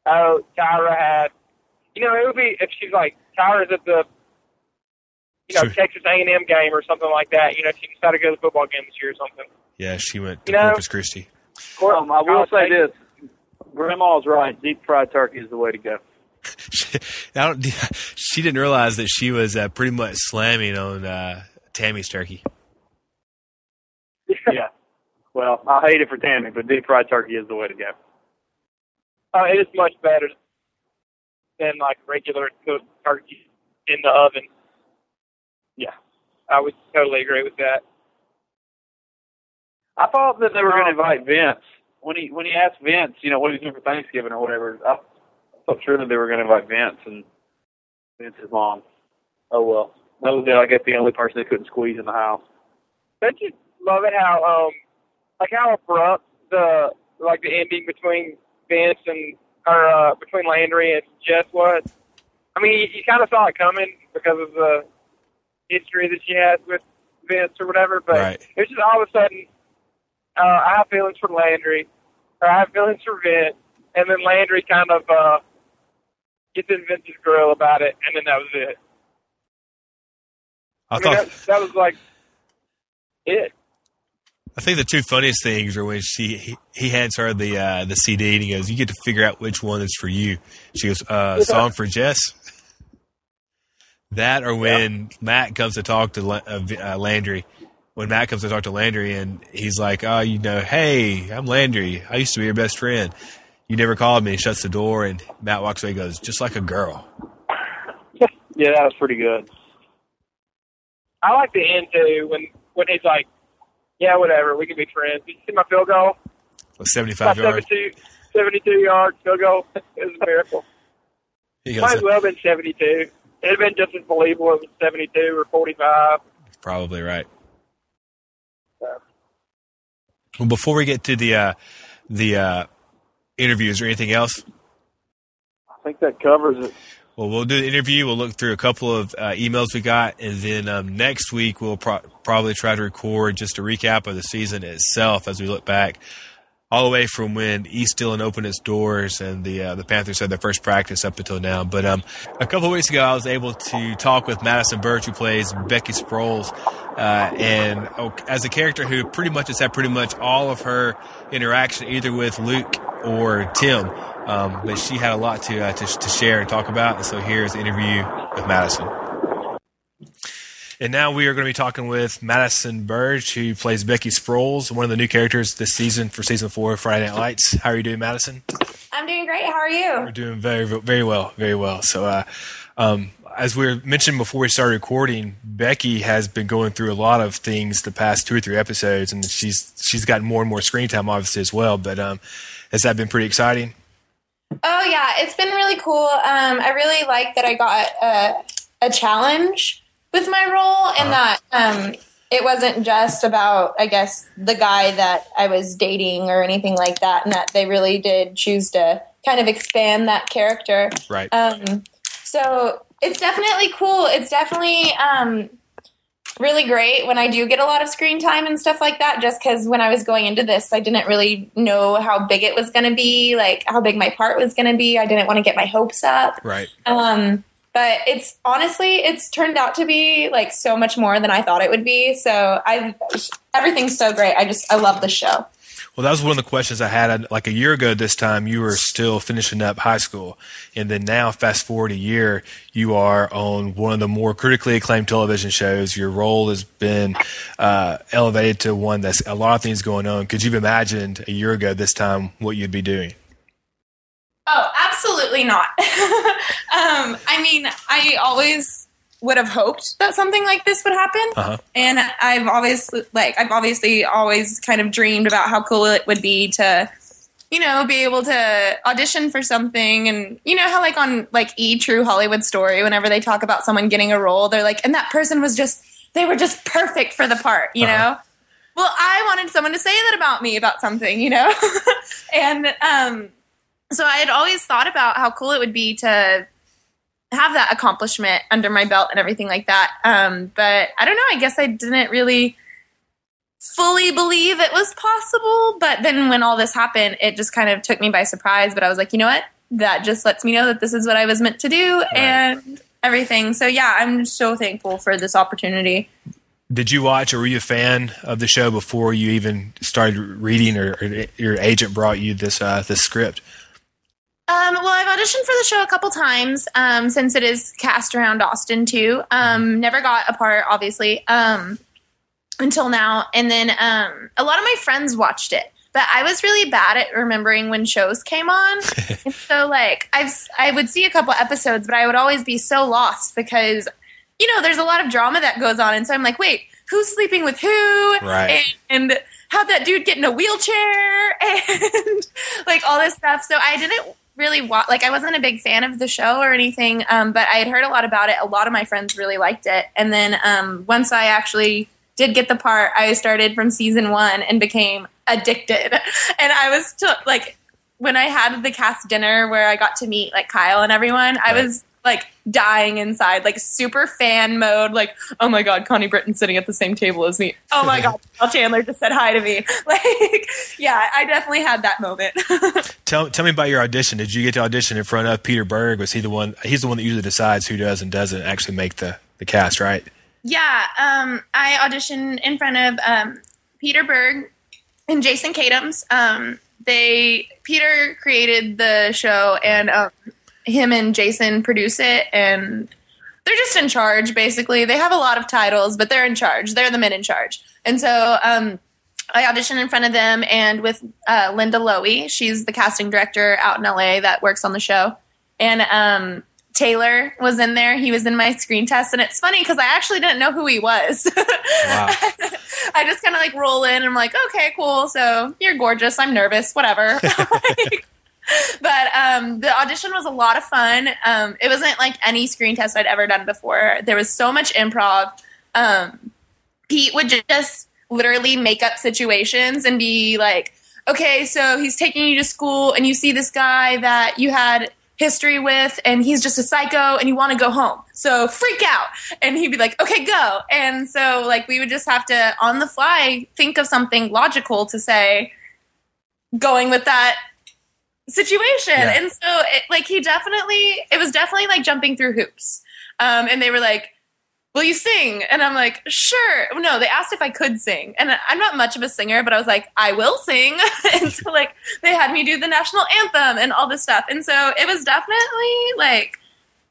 oh, Tyra had. You know, it would be if she's like Tyra's at the, you know, Sure. Texas A and M game or something like that. You know, she decided to go to the football game this year or something. Yeah, she went to You know- Corpus Christi. Um, I will say take- this: Grandma's right. Deep fried turkey is the way to go. I don't, she didn't realize that she was uh, pretty much slamming on uh, Tami's turkey. yeah. Well, I hate it for Tammy, but deep fried turkey is the way to go. Uh, it is much better than like regular cooked turkey in the oven. Yeah. I would totally agree with that. I thought that they were going to invite Vince when he when he asked Vince, you know, what he's doing for Thanksgiving or whatever. I thought sure that they were going to invite Vince and Vince's mom. Oh well, that was I guess the only person they couldn't squeeze in the house. Don't you love it how um like how abrupt the like the ending between Vince and or uh between Landry and Jess was? I mean, you, you kind of saw it coming because of the history that she has with Vince or whatever, but Right. it was just all of a sudden uh, I have feelings for Landry, or I have feelings for Vince, and then Landry kind of uh gets in Vince's grill about it, and then that was it. I I mean, thought that, that was like it. I think the two funniest things are when she he, he hands her the uh, the CD and he goes, "You get to figure out which one is for you." She goes, uh, "Song for Jess." That or when Matt comes to talk to uh, uh, Landry, when Matt comes to talk to Landry and he's like, "Oh, you know, hey, I'm Landry. I used to be your best friend. You never called me." He shuts the door and Matt walks away. and Goes, "Just like a girl." Yeah, that was pretty good. I like the end too when when he's like, yeah, whatever, we can be friends. Did you see my field goal? Well, 75 My yards. 72, 72 yards field goal. it was a miracle. Might as well have been 72. It'd have been just as believable if it was 72 or 45. Probably right. Well, before we get to the uh, the uh, interviews or anything else, I think that covers it. well, we'll do the interview. We'll look through a couple of uh, emails we got, and then um, next week we'll pro- probably try to record just a recap of the season itself as we look back all the way from when East Dillon opened its doors and the uh, the Panthers had their first practice up until now. But um, a couple weeks ago, I was able to talk with Madison Burge, who plays Becky Sproles, uh, and oh, as a character who pretty much has had pretty much all of her interaction either with Luke or Tim. Um, but she had a lot to, uh, to to share and talk about, and so here's the interview with Madison. And now we are going to be talking with Madison Burge, who plays Becky Sproles, one of the new characters this season for season four of Friday Night Lights. How are you doing, Madison? I'm doing great. How are you? We're doing very, very well, very well. So, uh, um, as we were mentioned before we started recording, Becky has been going through a lot of things the past two or three episodes, and she's she's gotten more and more screen time, obviously as well. But um, has that been pretty exciting? Oh yeah, it's been really cool. Um, I really like that I got a, a challenge with my role, and that um, it wasn't just about, I guess, the guy that I was dating or anything like that, and that they really did choose to kind of expand that character. Right. Um, so it's definitely cool. It's definitely um, really great when I do get a lot of screen time and stuff like that. Just because when I was going into this, I didn't really know how big it was going to be, like how big my part was going to be. I didn't want to get my hopes up. right. Um, but it's honestly, it's turned out to be like so much more than I thought it would be. So I, everything's so great. I just, I love the show. Well, that was one of the questions I had. Like a year ago, this time you were still finishing up high school, and then now, fast forward a year, you are on one of the more critically acclaimed television shows. Your role has been uh, elevated to one that's a lot of things going on. Could you have imagined a year ago this time what you'd be doing? Oh, absolutely not. um, I mean, I always would have hoped that something like this would happen, Uh-huh. and I've always like I've obviously always kind of dreamed about how cool it would be to, you know, be able to audition for something, and you know how like on like E True Hollywood Story, whenever they talk about someone getting a role, they're like, and that person was just they were just perfect for the part, you Uh-huh. know. Well, I wanted someone to say that about me about something, you know, and um, so I had always thought about how cool it would be to have that accomplishment under my belt and everything like that. Um, but I don't know. I guess I didn't really fully believe it was possible. But then when all this happened, it just kind of took me by surprise. But I was like, you know what? That just lets me know that this is what I was meant to do and everything. So yeah, I'm so thankful for this opportunity. Did you watch or were you a fan of the show before you even started reading, or, or your agent brought you this uh, this script? Um, well, I've auditioned for the show a couple times um, since it is cast around Austin too. Um, never got a part, obviously, um, until now. And then um, a lot of my friends watched it, but I was really bad at remembering when shows came on. and so, like, I've I would see a couple episodes, but I would always be so lost because you know there's a lot of drama that goes on, and so I'm like, wait, who's sleeping with who? Right. And, and how'd that dude get in a wheelchair? And like all this stuff. So I didn't really wa- like I wasn't a big fan of the show or anything, um, but I had heard a lot about it. A lot of my friends really liked it, and then um, once I actually did get the part, I started from season one and became addicted. And I was t- like, when I had the cast dinner where I got to meet like Kyle and everyone, I was like dying inside, like super fan mode. Like, oh my god, Connie Britton sitting at the same table as me. Oh my god, Kyle Chandler just said hi to me. Like, yeah, I definitely had that moment. Tell tell me about your audition. Did you get to audition in front of Peter Berg? Was he the one? He's the one that usually decides who does and doesn't actually make the the cast, right? Yeah, um, I auditioned in front of um, Peter Berg and Jason Katims. Um, they Peter created the show, and um, him and Jason produce it, and they're just in charge. Basically, they have a lot of titles, but they're in charge. They're the men in charge, and so. Um, I auditioned in front of them and with uh, Linda Lowy. She's the casting director out in LA that works on the show. And um, Taylor was in there. He was in my screen test, and it's funny because I actually didn't know who he was. Wow. I just kind of like roll in and I'm like, okay, cool. So you're gorgeous. I'm nervous. Whatever. Like, but um, the audition was a lot of fun. Um, it wasn't like any screen test I'd ever done before. There was so much improv. Um, Pete would just literally make up situations and be like, okay, so he's taking you to school and you see this guy that you had history with and he's just a psycho and you want to go home. So freak out. And he'd be like, okay, go. And so like we would just have to on the fly think of something logical to say going with that situation. Yeah. And so it, like he definitely it was definitely like jumping through hoops. Um and they were like Will you sing? And I'm like, sure. No, they asked if I could sing. And I'm not much of a singer, but I was like, I will sing. and so, like, they had me do the national anthem and all this stuff. And so it was definitely like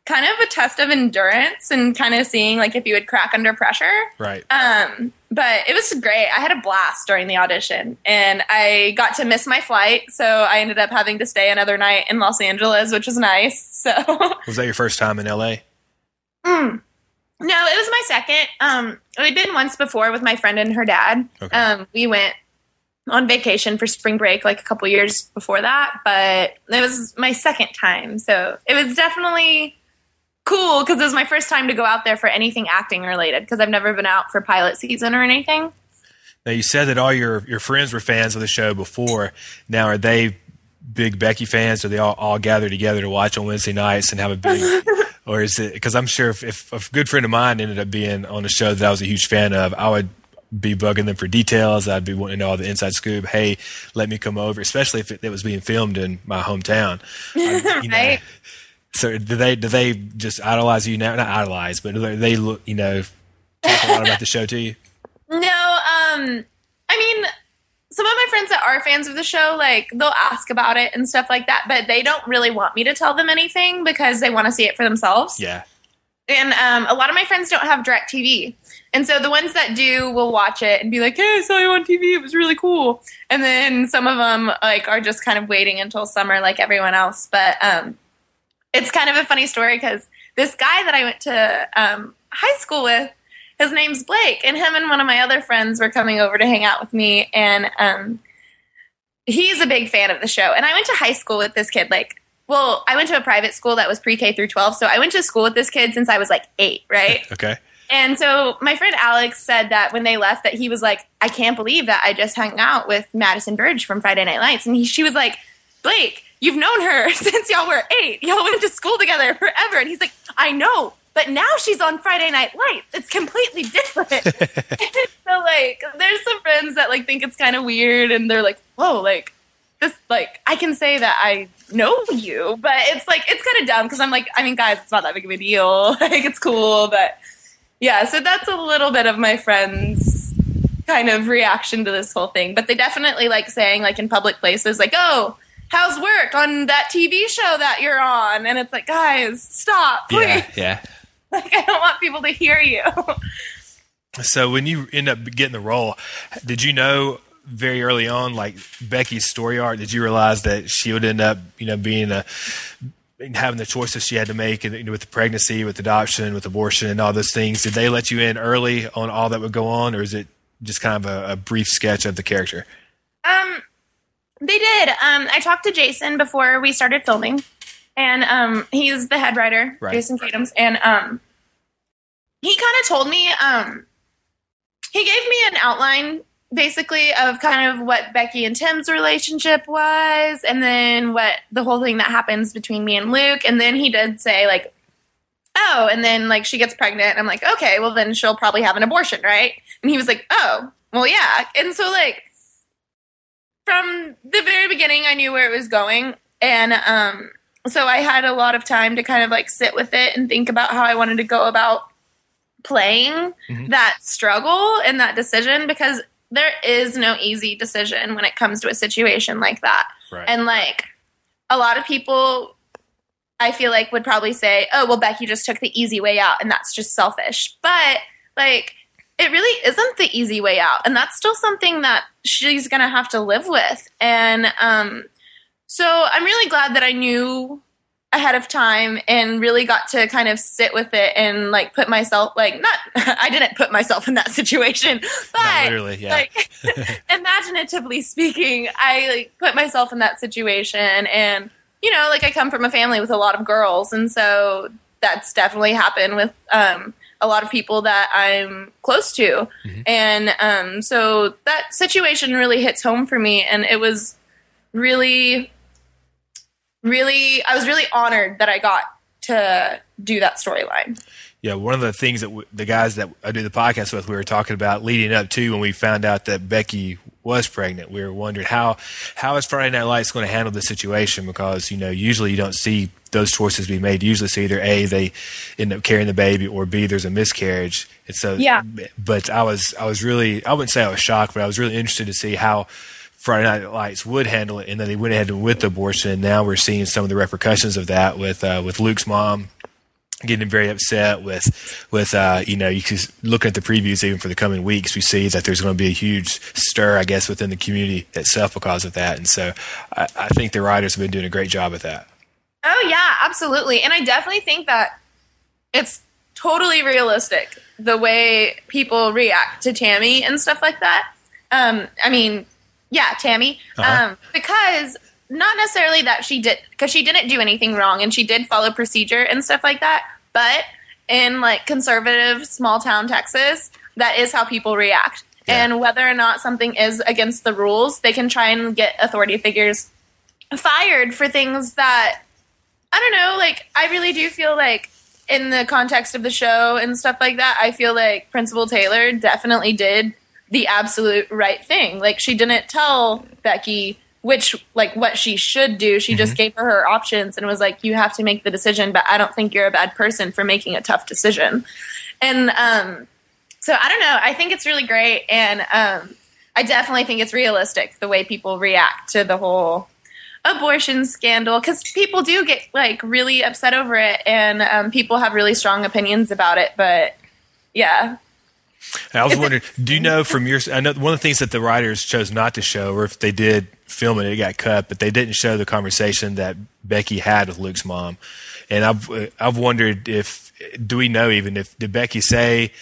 kind of a test of endurance and kind of seeing like if you would crack under pressure. Right. Um, but it was great. I had a blast during the audition and I got to miss my flight. So I ended up having to stay another night in Los Angeles, which was nice. So Was that your first time in LA? Mm. No, it was my second. Um, I'd been once before with my friend and her dad. Okay. Um, we went on vacation for spring break like a couple years before that, but it was my second time. So it was definitely cool because it was my first time to go out there for anything acting related because I've never been out for pilot season or anything. Now you said that all your your friends were fans of the show before. Now are they big Becky fans? Are they all, all gather together to watch on Wednesday nights and have a big? or is it because I'm sure if, if a good friend of mine ended up being on a show that I was a huge fan of, I would be bugging them for details. I'd be wanting to know all the inside scoop. Hey, let me come over, especially if it, it was being filmed in my hometown. I- you know, Right. So do they do they just idolize you now? Not idolize, but do they, they look you know talk a lot about the show to you? No, um, I mean, some of my friends that are fans of the show, like, they'll ask about it and stuff like that, but they don't really want me to tell them anything because they want to see it for themselves. Yeah. And um, a lot of my friends don't have DirecTV. And so the ones that do will watch it and be like, hey, I saw you on TV. It was really cool. And then some of them, like, are just kind of waiting until summer like everyone else. But um, it's kind of a funny story because this guy that I went to um, high school with, his name's Blake, and him and one of my other friends were coming over to hang out with me, and um, he's a big fan of the show. And I went to high school with this kid, like, well, I went to a private school that was pre K through 12, so I went to school with this kid since I was like eight, right? Okay. And so my friend Alex said that when they left, that he was like, I can't believe that I just hung out with Madison Burge from Friday Night Lights. And he, she was like, Blake, you've known her since y'all were eight. Y'all went to school together forever. And he's like, I know, but now she's on Friday Night Lights. It's completely different. so like, there's some friends that like think it's kind of weird, and they're like, whoa, like this, like I can say that I know you, but it's like it's kind of dumb because I'm like, I mean, guys, it's not that big of a deal. like it's cool, but yeah. So that's a little bit of my friends' kind of reaction to this whole thing. But they definitely like saying like in public places, like, oh. How's work on that TV show that you're on? And it's like, guys, stop, please. Yeah. Yeah. Like, I don't want people to hear you. So when you end up getting the role, did you know very early on, like Becky's story arc? Did you realize that she would end up, you know, being a having the choices she had to make, and you know, with the pregnancy, with adoption, with abortion, and all those things? Did they let you in early on all that would go on, or is it just kind of a, a brief sketch of the character? Um, they did. Um, I talked to Jason before we started filming, and um, he's the head writer, Right. Jason Katims, and um, he kind of told me, um, he gave me an outline basically of kind of what Becky and Tim's relationship was, and then what the whole thing that happens between me and Luke, and then he did say like. Oh, and then like she gets pregnant. And I'm like, okay, well then she'll probably have an abortion, right? And he was like, oh, well yeah. And so like from the very beginning I knew where it was going and um so I had a lot of time to kind of like sit with it and think about how I wanted to go about playing Mhm. that struggle and that decision because there is no easy decision when it comes to a situation like that. Right. And like a lot of people I feel like would probably say, "Oh, well Becky just took the easy way out and that's just selfish." But like it really isn't the easy way out and that's still something that she's going to have to live with. And um so I'm really glad that I knew ahead of time and really got to kind of sit with it and like put myself like not I didn't put myself in that situation, but literally, yeah. like imaginatively speaking, I like put myself in that situation and you know, like I come from a family with a lot of girls and so that's definitely happened with um a lot of people that I'm close to. And um so that situation really hits home for me and it was really really I was really honored that I got to do that storyline. Yeah, one of the things that w- the guys that I do the podcast with, we were talking about leading up to when we found out that Becky was pregnant. We were wondering how how is Friday Night Lights going to handle the situation because you know usually you don't see those choices be made. Usually so either a they end up carrying the baby or b there's a miscarriage. And so, Yeah. But I was I was really I wouldn't say I was shocked, but I was really interested to see how Friday Night Lights would handle it, and then they went ahead with abortion. And now we're seeing some of the repercussions of that with uh, with Luke's mom getting very upset with with uh, you know you can look at the previews even for the coming weeks we see that there's going to be a huge stir I guess within the community itself because of that and so I, I think the writers have been doing a great job at that Oh yeah, absolutely. And I definitely think that it's totally realistic the way people react to Tami and stuff like that. Um, I mean, yeah, Tami, Uh-huh. um, because not necessarily that she did because she didn't do anything wrong and she did follow procedure and stuff like that. But in like conservative small town Texas, that is how people react. Yeah. And whether or not something is against the rules, they can try and get authority figures fired for things that I don't know, like I really do feel like in the context of the show and stuff like that, I feel like Principal Taylor definitely did the absolute right thing. Like she didn't tell Becky which like what she should do. She just gave her her options and was like you have to make the decision, but I don't think you're a bad person for making a tough decision. And um so I don't know, I think it's really great and um I definitely think it's realistic the way people react to the whole abortion scandal because people do get like really upset over it and um, people have really strong opinions about it but yeah I was wondering, do you know from your? I know one of the things that the writers chose not to show, or if they did film it, it got cut, but they didn't show the conversation that Becky had with Luke's mom. And I've I've wondered if do we know even if did Becky say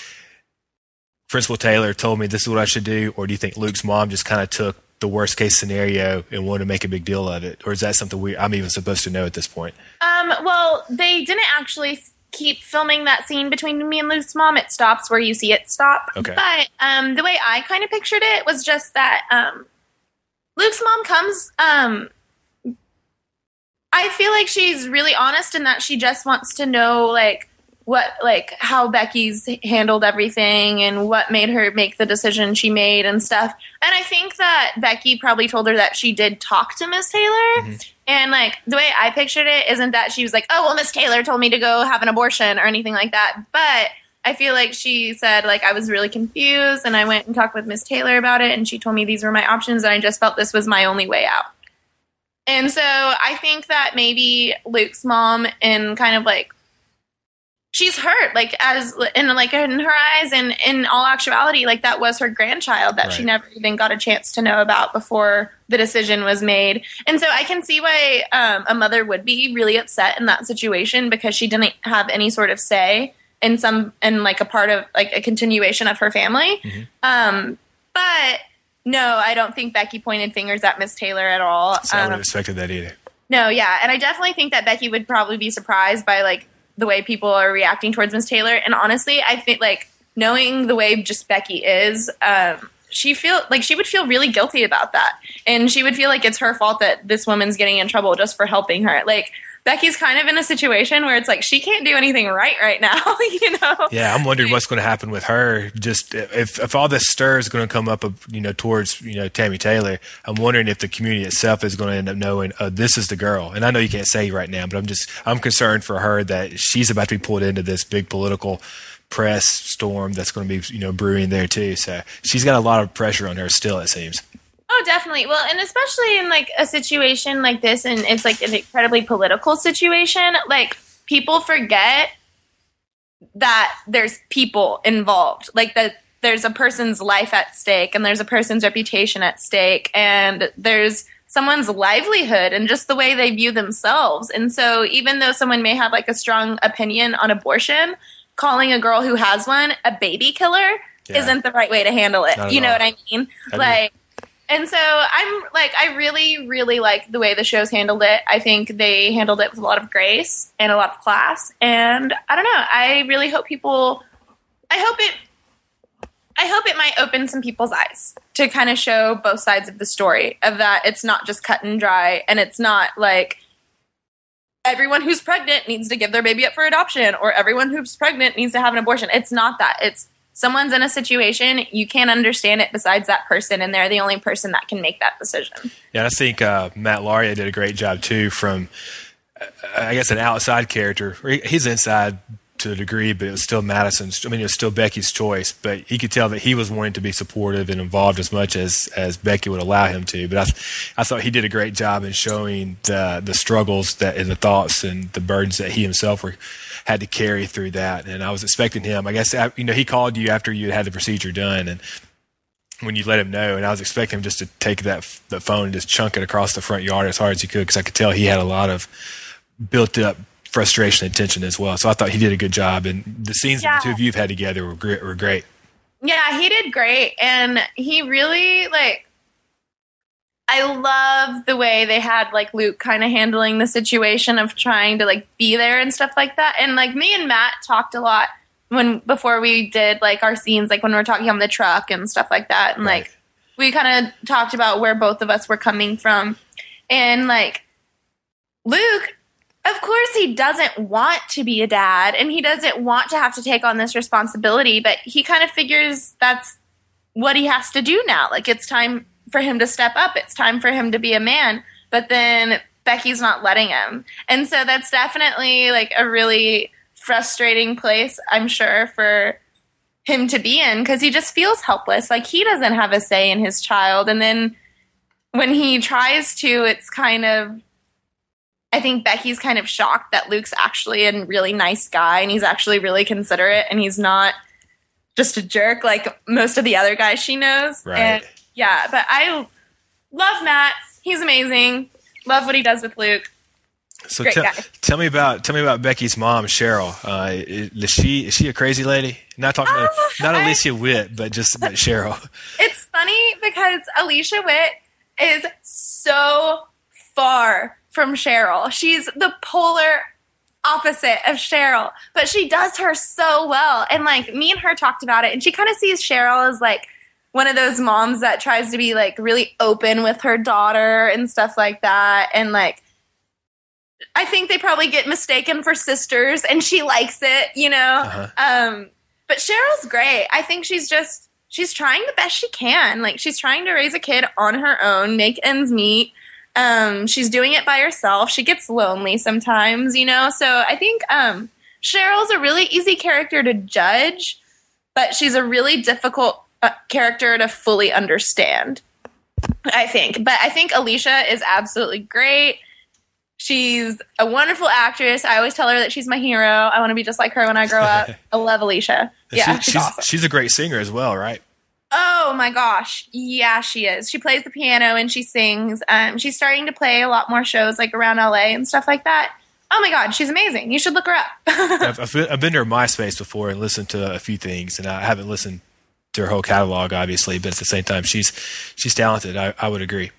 Principal Taylor told me this is what I should do, or do you think Luke's mom just kind of took the worst case scenario and want to make a big deal of it, or is that something we I'm even supposed to know at this point? um, well they didn't actually keep filming that scene between me and luke's mom it stops where you see it stop Okay. but um, the way i kind of pictured it was just that um, luke's mom comes um, i feel like she's really honest in that she just wants to know like what like how Becky's handled everything and what made her make the decision she made and stuff. And I think that Becky probably told her that she did talk to Miss Taylor. Mm-hmm. And like the way I pictured it isn't that she was like, "Oh, well Miss Taylor told me to go have an abortion" or anything like that. But I feel like she said like I was really confused and I went and talked with Miss Taylor about it and she told me these were my options and I just felt this was my only way out. And so I think that maybe Luke's mom and kind of like she's hurt like as in like in her eyes and in all actuality like that was her grandchild that she never even got a chance to know about before the decision was made. And so i can see why um, a mother would be really upset in that situation because she didn't have any sort of say in some in like a part of like a continuation of her family. Um, but no i don't think becky pointed fingers at miss taylor at all. So I Um, wouldn't have expected that either. no, yeah, and I definitely think that Becky would probably be surprised by like the way people are reacting towards Miss Taylor. And honestly, I think like knowing the way just Becky is, um, she feel like she would feel really guilty about that, and she would feel like it's her fault that this woman's getting in trouble just for helping her. Like Becky's kind of in a situation where it's like she can't do anything right right now, you know? Yeah, I'm wondering what's going to happen with her. Just if if all this stir is going to come up, uh, you know, towards you know Tami Taylor, I'm wondering if the community itself is going to end up knowing oh, this is the girl. And I know you can't say right now, but I'm just I'm concerned for her that she's about to be pulled into this big political press storm that's going to be you know brewing there too. So she's got a lot of pressure on her still. It seems. Oh, definitely. Well, and especially in like a situation like this, and it's like an incredibly political situation. Like people forget that there's people involved. Like that there's a person's life at stake, and there's a person's reputation at stake, and there's someone's livelihood and just the way they view themselves. And so even though someone may have like a strong opinion on abortion, calling a girl who has one a baby killer Yeah. isn't the right way to handle it. You know all. what I mean? I like and so I'm like I really really like the way the show's handled it. I think they handled it with a lot of grace and a lot of class and I don't know. I really hope people I hope it I hope it might open some people's eyes to kind of show both sides of the story of that it's not just cut and dry and it's not like everyone who's pregnant needs to give their baby up for adoption or everyone who's pregnant needs to have an abortion. It's not that. It's someone's in a situation you can't understand it besides that person and they're the only person that can make that decision. Yeah, I think uh, Matt Lauria did a great job too. From uh, I guess an outside character, he's inside to a degree, but it was still Madison's. I mean, it was still Becky's choice, but he could tell that he was wanting to be supportive and involved as much as as Becky would allow him to. But I, I thought he did a great job in showing the the struggles that and the thoughts and the burdens that he himself were had to carry through that. And I was expecting him. I guess you know he called you after you had the procedure done and when you let him know, and I was expecting him just to take that that phone and just chunk it across the front yard as hard as he could because I could tell he had a lot of built up frustration and tension as well. So I thought he did a good job, and the scenes that the two of you have had together were great. Were great. Yeah, he did great. And he really, like, I love the way they had, like, Luke kind of handling the situation of trying to, like, be there and stuff like that. And, like, me and Matt talked a lot when, before we did, like, our scenes, like, when we were talking on the truck and stuff like that. And, Right. like, we kind of talked about where both of us were coming from. And, like, Luke, of course, he doesn't want to be a dad and he doesn't want to have to take on this responsibility, but he kind of figures that's what he has to do now. Like, it's time for him to step up, it's time for him to be a man. But then Becky's not letting him. And so that's definitely like a really frustrating place, I'm sure, for him to be in because he just feels helpless. Like, he doesn't have a say in his child. And then when he tries to, it's kind of I think Becky's kind of shocked that Luke's actually a really nice guy and he's actually really considerate and he's not just a jerk like most of the other guys she knows. Right. And yeah, but I love Matt. He's amazing. Love what he does with Luke. So Great tell, guy. tell me about tell me about Becky's mom, Cheryl. Uh, is she is she a crazy lady? Not talking about Oh, not I- Alicia Witt, but just but Cheryl. It's funny because Alicia Witt is so far from Cheryl. She's the polar opposite of Cheryl, but she does her so well. And like me and her talked about it, and she kind of sees Cheryl as like one of those moms that tries to be like really open with her daughter and stuff like that. And like, I think they probably get mistaken for sisters, and she likes it, you know. Uh-huh. Um, but Cheryl's great. I think she's just she's trying the best she can. Like she's trying to raise a kid on her own, make ends meet. Um, she's doing it by herself. She gets lonely sometimes, you know. So I think um, Cheryl's a really easy character to judge, but she's a really difficult character to fully understand. I think, but I think Alicia is absolutely great. She's a wonderful actress. I always tell her that she's my hero. I want to be just like her when I grow up. I love Alicia. Yeah, she's she's awesome. she's a great singer as well, right? Oh my gosh. Yeah, she is. She plays the piano and she sings. Um, she's starting to play a lot more shows like around LA and stuff like that. Oh my god, she's amazing. You should look her up. I've, I've, been, I've been to her MySpace before and listened to a few things, and I haven't listened to her whole catalog, obviously. But at the same time, she's she's talented. I, I would agree.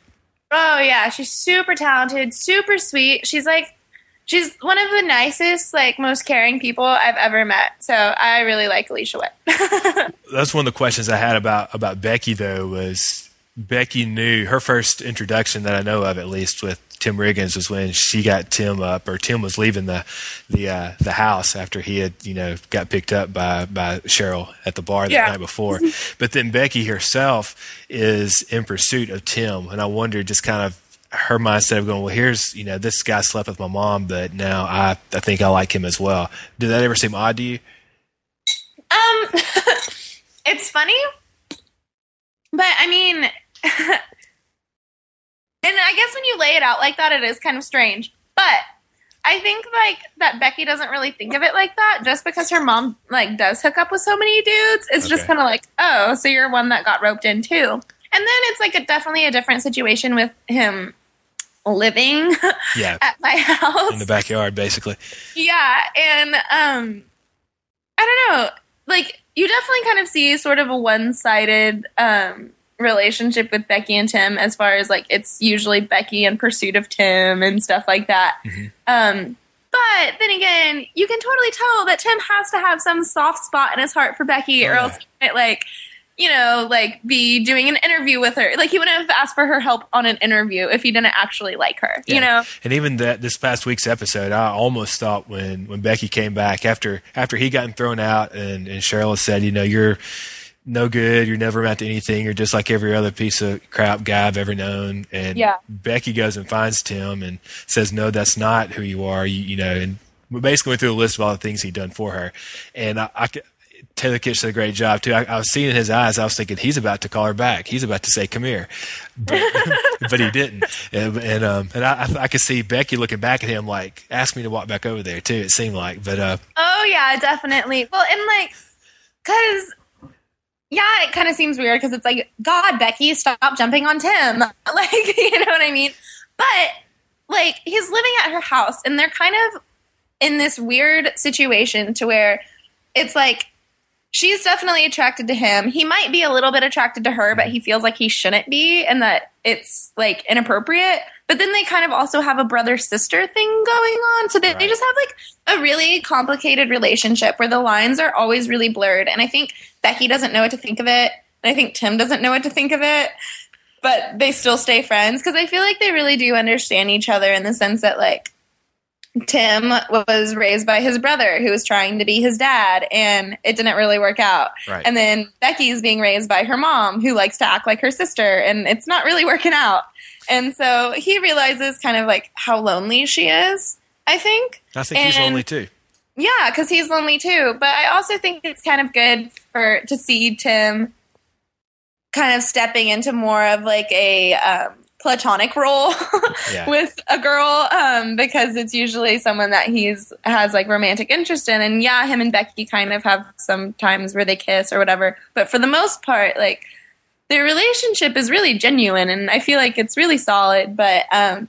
oh yeah, she's super talented, super sweet. She's like she's one of the nicest, like most caring people I've ever met. So I really like Alicia Witt. That's one of the questions I had about about Becky though was Becky knew her first introduction that I know of at least with Tim Riggins was when she got Tim up or Tim was leaving the the uh, the house after he had you know got picked up by by Cheryl at the bar that Yeah. night before. but then Becky herself is in pursuit of Tim, and I wonder just kind of her mindset of going, well, here's you know this guy slept with my mom, but now I I think I like him as well. Did that ever seem odd to you? Um, it's funny, but I mean, and I guess when you lay it out like that, it is kind of strange. But I think like that Becky doesn't really think of it like that, just because her mom like does hook up with so many dudes. It's just kind of like, oh, so you're one that got roped in too. And then it's like a definitely a different situation with him living Yeah, at my house. in the backyard, basically. Yeah, and um I don't know, like you definitely kind of see sort of a one-sided um relationship with Becky and Tim as far as like it's usually Becky in pursuit of Tim and stuff like that. Mhm. Um but then again, you can totally tell that Tim has to have some soft spot in his heart for Becky, Oh, or yeah. else he might like, you know, like be doing an interview with her. Like he wouldn't have asked for her help on an interview if he didn't actually like her. You know? And even that this past week's episode, I almost thought when when Becky came back after after he gotten thrown out and and Cheryl said, you know, you're no good, you're never amount to anything, you're just like every other piece of crap guy I've ever known. And Yeah. Becky goes and finds Tim and says, no, that's not who you are. You, you know, and we basically went through a list of all the things he'd done for her. And I, I Taylor Kitsch did a great job too. I, I was seeing in his eyes, I was thinking he's about to call her back. He's about to say, "Come here," but, but he didn't. And, and um, and I, I could see Becky looking back at him like, "Ask me to walk back over there." Too. It seemed like, but uh, Oh yeah, definitely. Well, and like, cause yeah, it kind of seems weird because it's like, God, Becky, stop jumping on Tim. Like, you know what I mean? But like, he's living at her house, and they're kind of in this weird situation to where it's like she's definitely attracted to him. He might be a little bit attracted to her, but he feels like he shouldn't be, and that it's like inappropriate. But then they kind of also have a brother sister thing going on, so they, they just have like a really complicated relationship where the lines are always really blurred. And I think Becky doesn't know what to think of it, and I think Tim doesn't know what to think of it. But they still stay friends because I feel like they really do understand each other in the sense that like Tim was raised by his brother who was trying to be his dad and it didn't really work out. Right. And then Becky's being raised by her mom who likes to act like her sister and it's not really working out. And so he realizes kind of like how lonely she is, I think. I think he's lonely too. Yeah, because he's lonely too. But I also think it's kind of good for to see Tim kind of stepping into more of like a um, platonic role Yeah. with a girl um, because it's usually someone that he's has like romantic interest in. And yeah, him and Becky kind of have some times where they kiss or whatever. But for the most part, like their relationship is really genuine, and I feel like it's really solid. But um,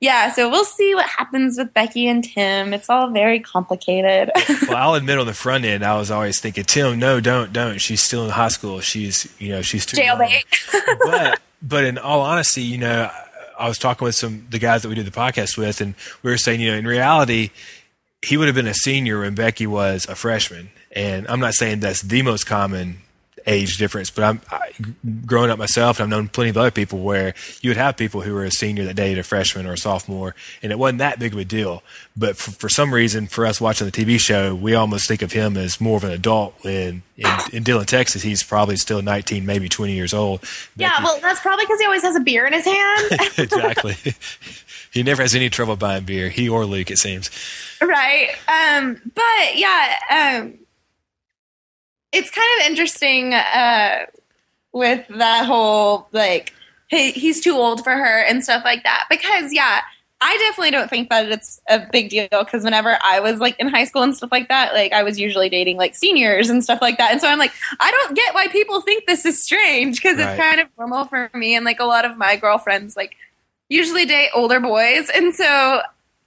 yeah, so we'll see what happens with Becky and Tim. It's all very complicated. well, I'll admit on the front end, I was always thinking, Tim, no, don't, don't. She's still in high school. She's, you know, she's too young. Jailbait. but but in all honesty, you know, I was talking with some the guys that we did the podcast with, and we were saying, you know, in reality, he would have been a senior when Becky was a freshman. And I'm not saying that's the most common age difference, but I'm I, growing up myself, and I've known plenty of other people where you would have people who were a senior that dated a freshman or a sophomore, and it wasn't that big of a deal. But for, for some reason, for us watching the TV show, we almost think of him as more of an adult. When in, in Dillon, Texas, he's probably still 19, maybe 20 years old. yeah, well, that's probably because he always has a beer in his hand. exactly. he never has any trouble buying beer. He or Luke, it seems. right um but yeah um it's kind of interesting uh with that whole like he, he's too old for her and stuff like that. Because yeah i definitely don't think that it's a big deal because whenever i was like in high school and stuff like that like i was usually dating like seniors and stuff like that. And so i'm like i don't get why people think this is strange because Right. it's kind of normal for me. And like a lot of my girlfriends like usually date older boys. And so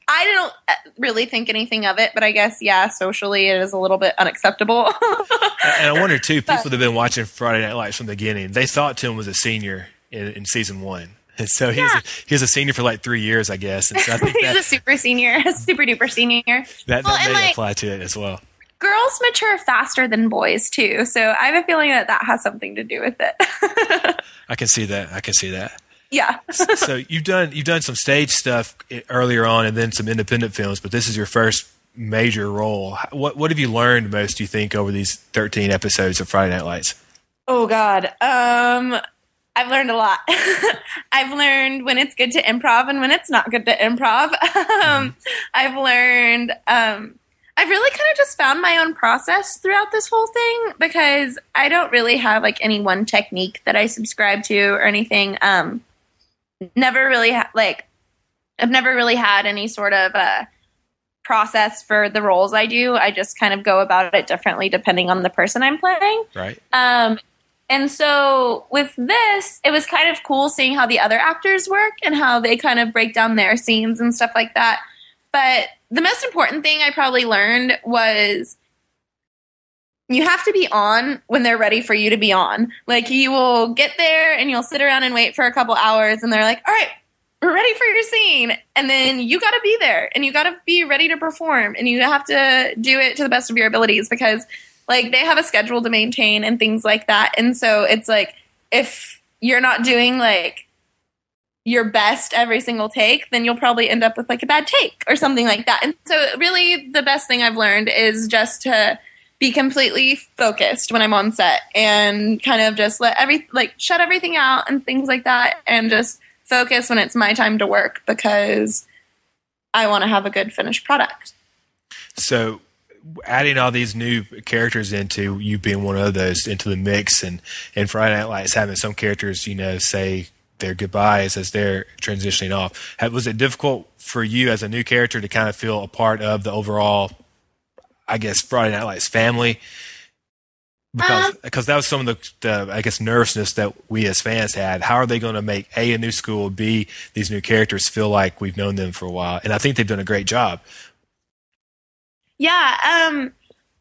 I don't uh, really think anything of it, but I guess yeah, socially it is a little bit unacceptable. And I wonder too, people that have been watching Friday Night Lights from the beginning, they thought Tim was a senior in, in season one. And so he was a, he was a senior for like three years, I guess. And so I think He's a super senior, a super duper senior. that, well, that may like- apply to it as well. Girls mature faster than boys too, so I have a feeling that that has something to do with it. I can see that. I can see that. Yeah. so you've done you've done some stage stuff earlier on, and then some independent films, but this is your first major role. What what have you learned most? Do you think over these thirteen episodes of Friday Night Lights? Oh God. Um, I've learned a lot. I've learned when it's good to improv and when it's not good to improv. um, I've learned. Um, I've really kind of just found my own process throughout this whole thing because I don't really have like any one technique that I subscribe to or anything. Um, never really ha- like. I've never really had any sort of uh, process for the roles I do. I just kind of go about it differently depending on the person I'm playing. Right. Um, And so with this, it was kind of cool seeing how the other actors work and how they kind of break down their scenes and stuff like that. But the most important thing I probably learned was you have to be on when they're ready for you to be on. Like you will get there and you'll sit around and wait for a couple hours and they're like, "All right, we're ready for your scene." And then you got to be there and you got to be ready to perform and you have to do it to the best of your abilities because like they have a schedule to maintain and things like that. And so it's like if you're not doing like your best every single take, then you'll probably end up with like a bad take or something like that. And so really the best thing I've learned is just to be completely focused when I'm on set and kind of just let every like shut everything out and things like that and just focus when it's my time to work because I want to have a good finished product. So adding all these new characters into you being one of those into the mix and and Friday Night Lights having some characters, you know, say their goodbyes as they're transitioning off. Was it difficult for you as a new character to kind of feel a part of the overall I guess Friday Night Lights family because um, because that was some of the, the, I guess nervousness that we as fans had. How are they going to make a a new school, b these new characters feel like we've known them for a while? And I think they've done a great job. Yeah, um,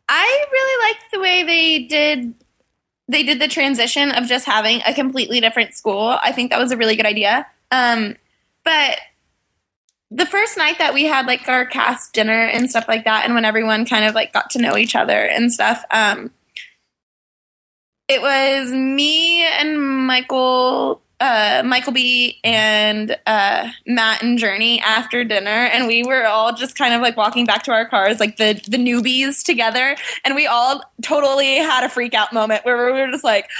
I really liked the way they did they did the transition of just having a completely different school. I think that was a really good idea. Um, but the first night that we had like our cast dinner and stuff like that, and when everyone kind of like got to know each other and stuff, um, it was me and Michael, uh, Michael B and uh, Matt and Jurnee after dinner, and we were all just kind of like walking back to our cars, like the the newbies together, and we all totally had a freak out moment where we were just like,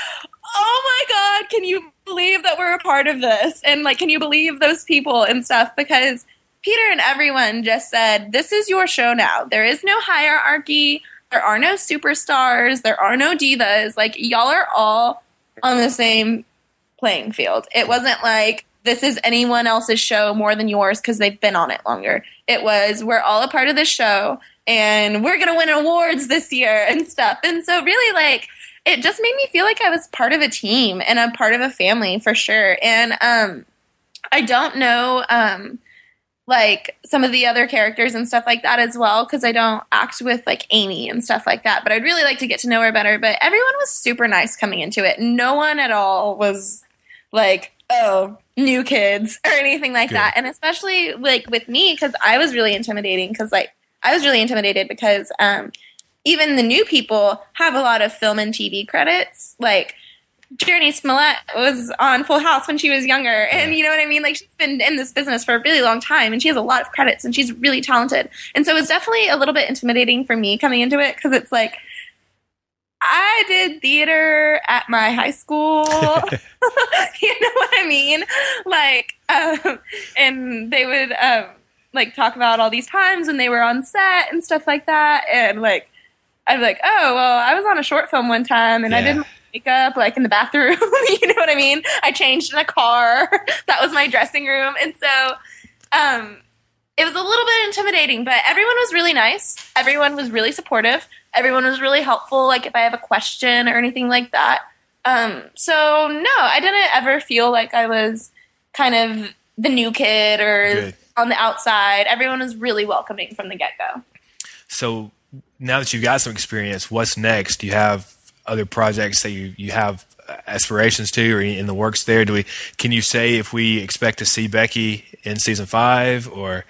"Oh my god, can you believe that we're a part of this?" And like, can you believe those people and stuff? Because Peter and everyone just said, This is your show now. There is no hierarchy. There are no superstars. There are no divas. Like, y'all are all on the same playing field. It wasn't like this is anyone else's show more than yours because they've been on it longer. It was, we're all a part of this show and we're going to win awards this year and stuff. And so, really, like, it just made me feel like I was part of a team and a part of a family for sure. And um, I don't know. Um, like some of the other characters and stuff like that as well because I don't act with like Aimee and stuff like that. But I'd really like to get to know her better. But everyone was super nice coming into it. No one at all was like, oh, new kids or anything like Good. that. And especially like with me because I was really intimidating because like I was really intimidated because um, even the new people have a lot of film and TV credits. Like Jurnee Smollett was on Full House when she was younger, and you know what I mean. Like she's been in this business for a really long time, and she has a lot of credits, and she's really talented. And so it was definitely a little bit intimidating for me coming into it because it's like I did theater at my high school. you know what I mean? Like, um, and they would um, like talk about all these times when they were on set and stuff like that, and like I'd be like, oh well, I was on a short film one time, and yeah. I didn't makeup like in the bathroom. you know what I mean? I changed in a car. that was my dressing room. And so um, it was a little bit intimidating, but everyone was really nice. Everyone was really supportive. Everyone was really helpful. Like if I have a question or anything like that. Um, so no, I didn't ever feel like I was kind of the new kid or Good. on the outside. Everyone was really welcoming from the get go. So now that you've got some experience, what's next? Do you have other projects that you, you have aspirations to or in the works there? Do we can you say if we expect to see Becky in season five or?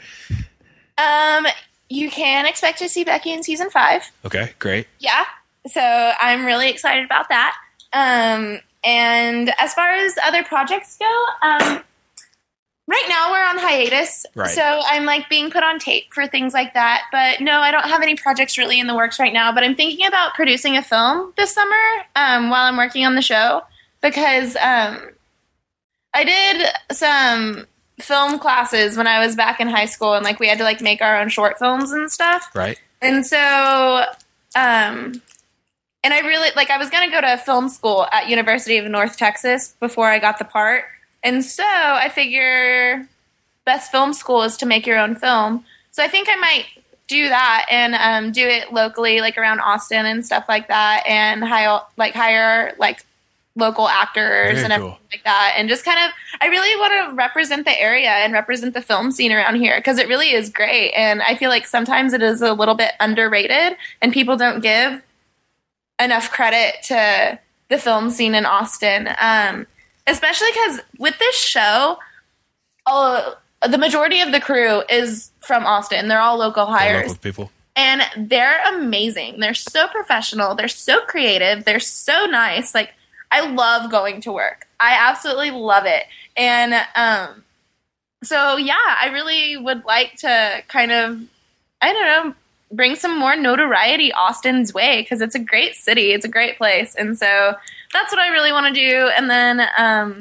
Um, you can expect to see Becky in season five. Okay, great. Yeah, so I'm really excited about that. Um, and as far as other projects go, um, Right now we're on hiatus, right. so I'm like being put on tape for things like that. But no, I don't have any projects really in the works right now. But I'm thinking about producing a film this summer um, while I'm working on the show because um, I did some film classes when I was back in high school, and like we had to like make our own short films and stuff. Right. And so, um, and I really like I was gonna go to film school at University of North Texas before I got the part and so I figure best film school is to make your own film. So I think I might do that and um, do it locally, like around Austin and stuff like that, and hire like hire like local actors Very and cool. everything like that and just kind of i really want to represent the area and represent the film scene around here because it really is great and i feel like sometimes it is a little bit underrated and people don't give enough credit to the film scene in austin um, especially because with this show all, the majority of the crew is from austin they're all local hires local people. and they're amazing. They're so professional. They're so creative. They're so nice. Like I love going to work. I absolutely love it. And um, so yeah, I really would like to kind of, I don't know, bring some more notoriety Austin's way because it's a great city. It's a great place, and so that's what I really want to do. And then um,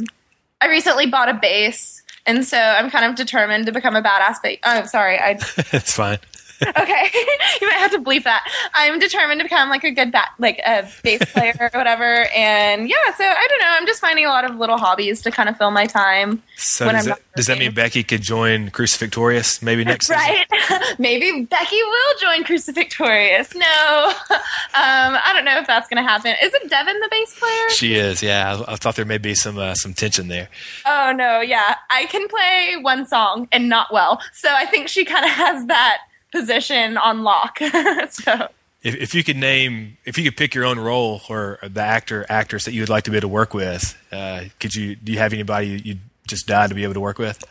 I recently bought a bass. And so I'm kind of determined to become a badass bass. Oh, sorry, I it's fine. Okay. You might have to bleep that. I'm determined to become like a good bat like a bass player or whatever. And yeah so i don't know. I'm just finding a lot of little hobbies to kind of fill my time So When does I'm that, not does that mean Becky could join Crucifictorious maybe next season? right. Maybe becky will join crucifictorious no. Um i don't know if that's gonna happen. Isn't devin the bass player? She is, yeah. I, I thought there may be some uh, some tension there. oh no. Yeah. I can play one song and not well. So i think she kind of has that position on lock so If, if you could name, if you could pick your own role or the actor actress that you would like to be able to work with, uh, could you? Do you have anybody you, you just died to be able to work with?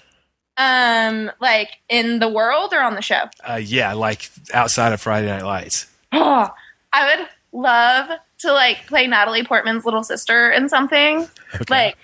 um like in the world or on the show Uh, yeah, like outside of Friday Night Lights. Oh, I would love to like play Natalie Portman's little sister in something. Okay. Like,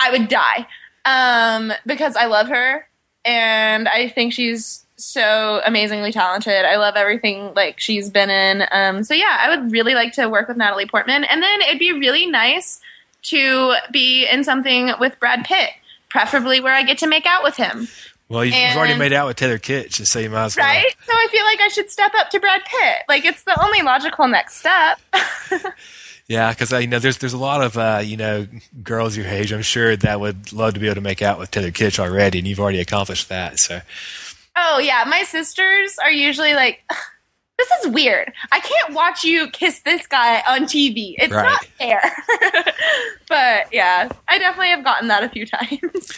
I would die um, because I love her and I think she's so amazingly talented. I love everything like she's been in. Um, so yeah, I would really like to work with Natalie Portman, and then it'd be really nice to be in something with Brad Pitt, preferably where I get to make out with him. Well, you've, you've already made out with Taylor Kitsch, so you might as well. Right? So I feel like I should step up to Brad Pitt. Like it's the only logical next step. Yeah, because you know, there's there's a lot of uh, you know girls your age, I'm sure, that would love to be able to make out with Taylor Kitsch already, and you've already accomplished that. So Oh yeah, my sisters are usually like, "This is weird. I can't watch you kiss this guy on TV. It's Right. not fair." but yeah, I definitely have gotten that a few times.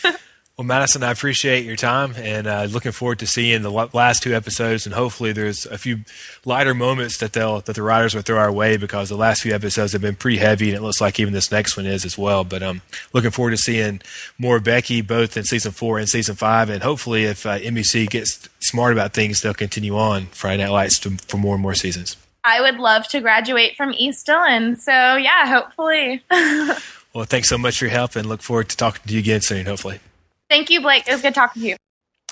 Well, Madison, I appreciate your time and uh, looking forward to seeing the last two episodes. And hopefully, there's a few lighter moments that they'll that the writers will throw our way because the last few episodes have been pretty heavy, and it looks like even this next one is as well. But um, looking forward to seeing more Becky both in season four and season five, and hopefully, if uh, NBC gets smart about things, they'll continue on Friday Night Lights to, for more and more seasons. I would love to graduate from East Dillon. So yeah, hopefully. Well, thanks so much for your help, and look forward to talking to you again soon. Hopefully. Thank you, Blake. It was good talking to you.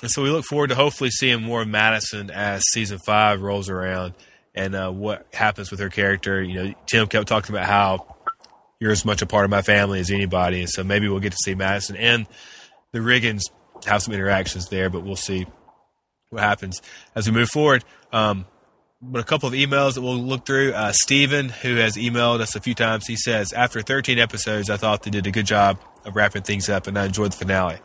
And so we look forward to hopefully seeing more of Madison as season five rolls around and uh, what happens with her character. You know, Tim kept talking about how you're as much a part of my family as anybody. And so maybe we'll get to see Madison and the Riggins have some interactions there, but we'll see what happens as we move forward. Um, but a couple of emails that we'll look through. Uh, Steven, who has emailed us a few times, he says, After 13 episodes, I thought they did a good job of wrapping things up and I enjoyed the finale.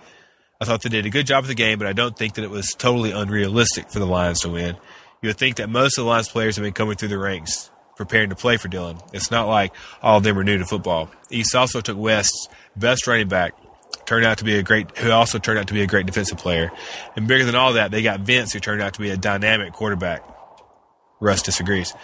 I thought they did a good job of the game, but I don't think that it was totally unrealistic for the Lions to win. You would think that most of the Lions players have been coming through the ranks, preparing to play for Dillon. It's not like all of them are new to football. East also took West's best running back, turned out to be a great, who also turned out to be a great defensive player. And bigger than all that, they got Vince, who turned out to be a dynamic quarterback. Russ disagrees.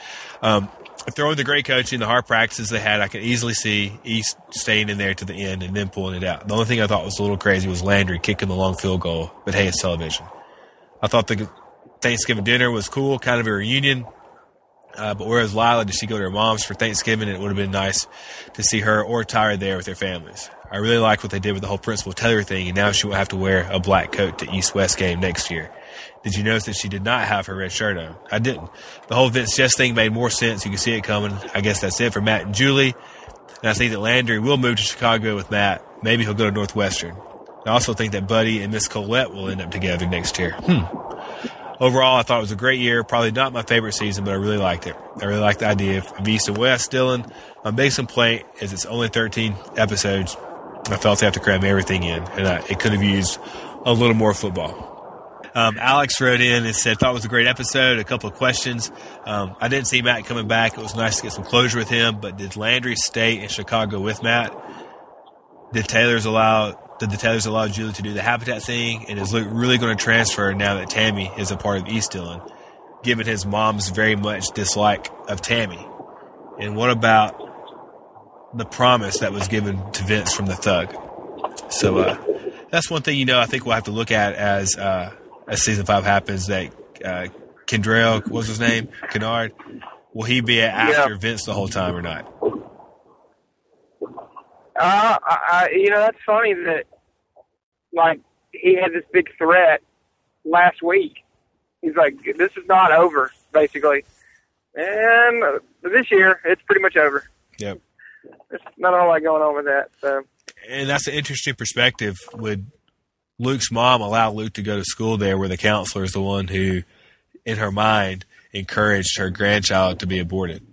Um, throwing the great coaching, the hard practices they had, I can easily see East staying in there to the end and then pulling it out. The only thing I thought was a little crazy was Landry kicking the long field goal, but hey, it's television. I thought the Thanksgiving dinner was cool, kind of a reunion. Uh, but whereas Lila, did she go to her mom's for Thanksgiving? It would have been nice to see her or Tyra there with their families. I really like what they did with the whole Principal Taylor thing, and now she won't have to wear a black coat to East West game next year. Did you notice that she did not have her red shirt on? I didn't. The whole Vince Jess thing made more sense. You can see it coming. I guess that's it for Matt and Julie. And I think that Landry will move to Chicago with Matt. Maybe he'll go to Northwestern. I also think that Buddy and Miss Collette will end up together next year. Hmm. Overall, I thought it was a great year. Probably not my favorite season, but I really liked it. I really liked the idea of East and West. Dillon, my biggest complaint is it's only 13 episodes. I felt they have to cram everything in, and I, it could have used a little more football. Um, Alex wrote in and said, thought it was a great episode. A couple of questions. Um, I didn't see Matt coming back. It was nice to get some closure with him, but did Landry stay in Chicago with Matt? did Taylor's allow did the Taylors allow Julie to do the habitat thing, and is Luke really going to transfer now that Tami is a part of East Dillon, given his mom's very much dislike of Tami? And what about the promise that was given to Vince from the Thug? So uh, that's one thing you know. I think we'll have to look at as uh, as season five happens. That uh, Kendrell, what was his name, Kennard, will he be after Yeah. Vince the whole time or not? Uh, I, I, you know, that's funny that, like, he had this big threat last week. He's like, this is not over, basically. And uh, this year, it's pretty much over. Yep. There's not a whole lot going on with that. So, and that's an interesting perspective. Would Luke's mom allowed Luke to go to school there, where the counselor is the one who, in her mind, encouraged her grandchild to be aborted?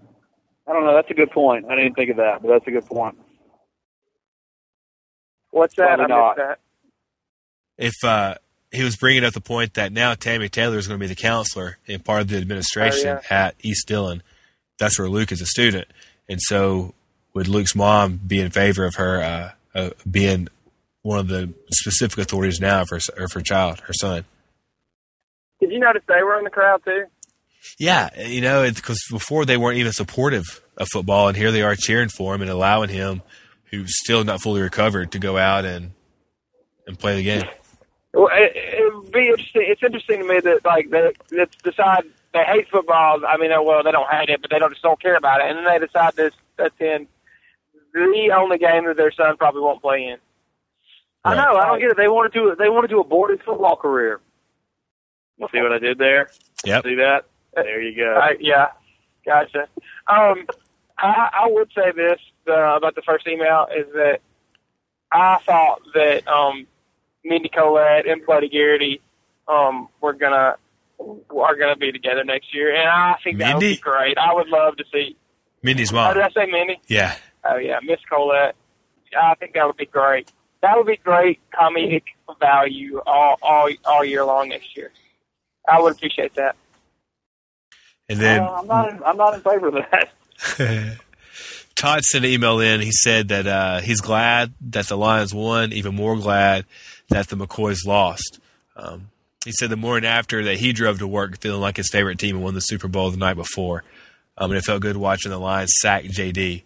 I don't know. That's a good point. I didn't think of that, but that's a good point. what's that? Probably I not. missed that. If uh, he was bringing up the point that now Tami Taylor is going to be the counselor and part of the administration Oh, at East Dillon, that's where Luke is a student, and so would Luke's mom be in favor of her uh, uh, being one of the specific authorities now for her child, her son? Did you notice they were in the crowd, too? Yeah, you know, because before they weren't even supportive of football, and here they are cheering for him and allowing him, who's still not fully recovered, to go out and and play the game. Well, it, it would be interesting. It's interesting to me that like they that decide they hate football. I mean, oh, well, they don't hate it, but they don't just don't care about it, and then they decide this attend the only game that their son probably won't play in. I know. I don't get it. They wanted to. Do. They wanted to do abort his football career. See what I did there? Yep. See that? There you go. I, yeah, gotcha. Um, I, I would say this uh, about the first email is that I thought that um, Mindy Collette and Buddy Garrity um, were gonna are gonna be together next year, and I think that would be great. I would love to see. Mindy's Oh, mom. did I say Mindy? Yeah. Oh yeah, Miss Collette. I think that would be great. That would be great comedic value all all all year long next year. I would appreciate that. And then Uh, I'm not. In, I'm not in favor of that. Todd sent an email in. He said that uh, he's glad that the Lions won, even more glad that the McCoys lost. Um, he said the morning after that he drove to work feeling like his favorite team and won the Super Bowl the night before. Um, and it felt good watching the Lions sack JD.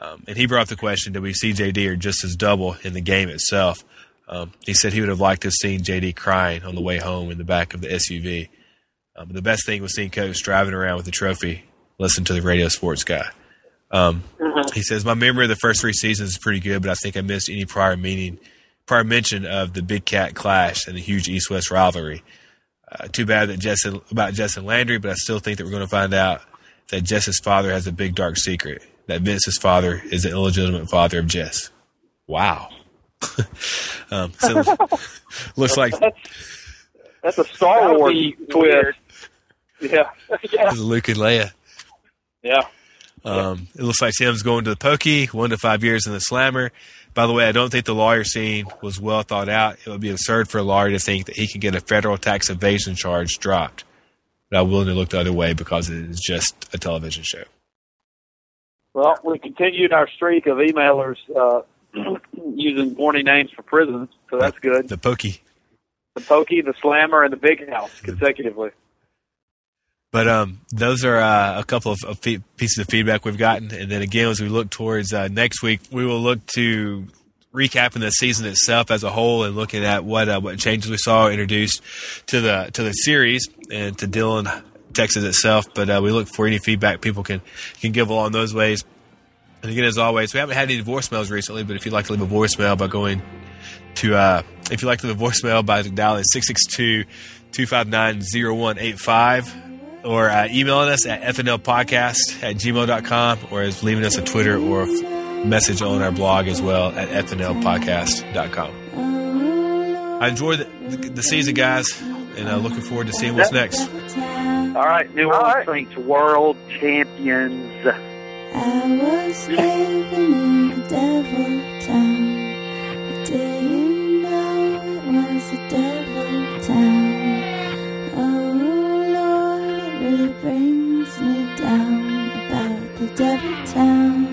Um, and he brought up the question did we see JD or just as double in the game itself? Um, he said he would have liked to have seen JD crying on the way home in the back of the SUV. Um, the best thing was seeing Coach driving around with the trophy, listen to the radio sports guy. Um, He says my memory of the first three seasons is pretty good, but I think I missed any prior meaning, prior mention of the Big Cat clash and the huge East-West rivalry. Uh, too bad that Jess about Jess and Landry, but I still think that we're going to find out that Jess's father has a big dark secret. That Vince's father is the illegitimate father of Jess. Wow. um, so looks like That's a Star That Wars twist. weird. Yeah. yeah. Luke and Leia. Yeah. Um, it looks like Sam's going to the pokey, one to five years in the slammer. By the way, I don't think the lawyer scene was well thought out. It would be absurd for a lawyer to think that he can get a federal tax evasion charge dropped. But I'm willing to look the other way because it is just a television show. Well, we continued our streak of emailers uh, using warning names for prisons, so that's good. The pokey. The Pokey, the Slammer, and the Big House consecutively. But um, those are uh, a couple of, of fe- pieces of feedback we've gotten, and then again, as we look towards uh, next week, we will look to recapping the season itself as a whole and looking at what uh, what changes we saw introduced to the to the series and to Dillon, Texas itself. But uh, we look for any feedback people can can give along those ways. And again, as always, we haven't had any voicemails recently, but if you'd like to leave a voicemail by going to uh, if you'd like to leave a voicemail by dialing 662-259-0185 or uh, emailing us at fnlpodcast at gmail.com or as leaving us a Twitter or message on our blog as well at fnlpodcast.com. I enjoyed the, the, the season, guys, and uh, looking forward to seeing what's next. All right, New Orleans right. Saints world champions. I was living in a devil town. I didn't know it was a devil town. Oh Lord, it really brings me down about the devil town.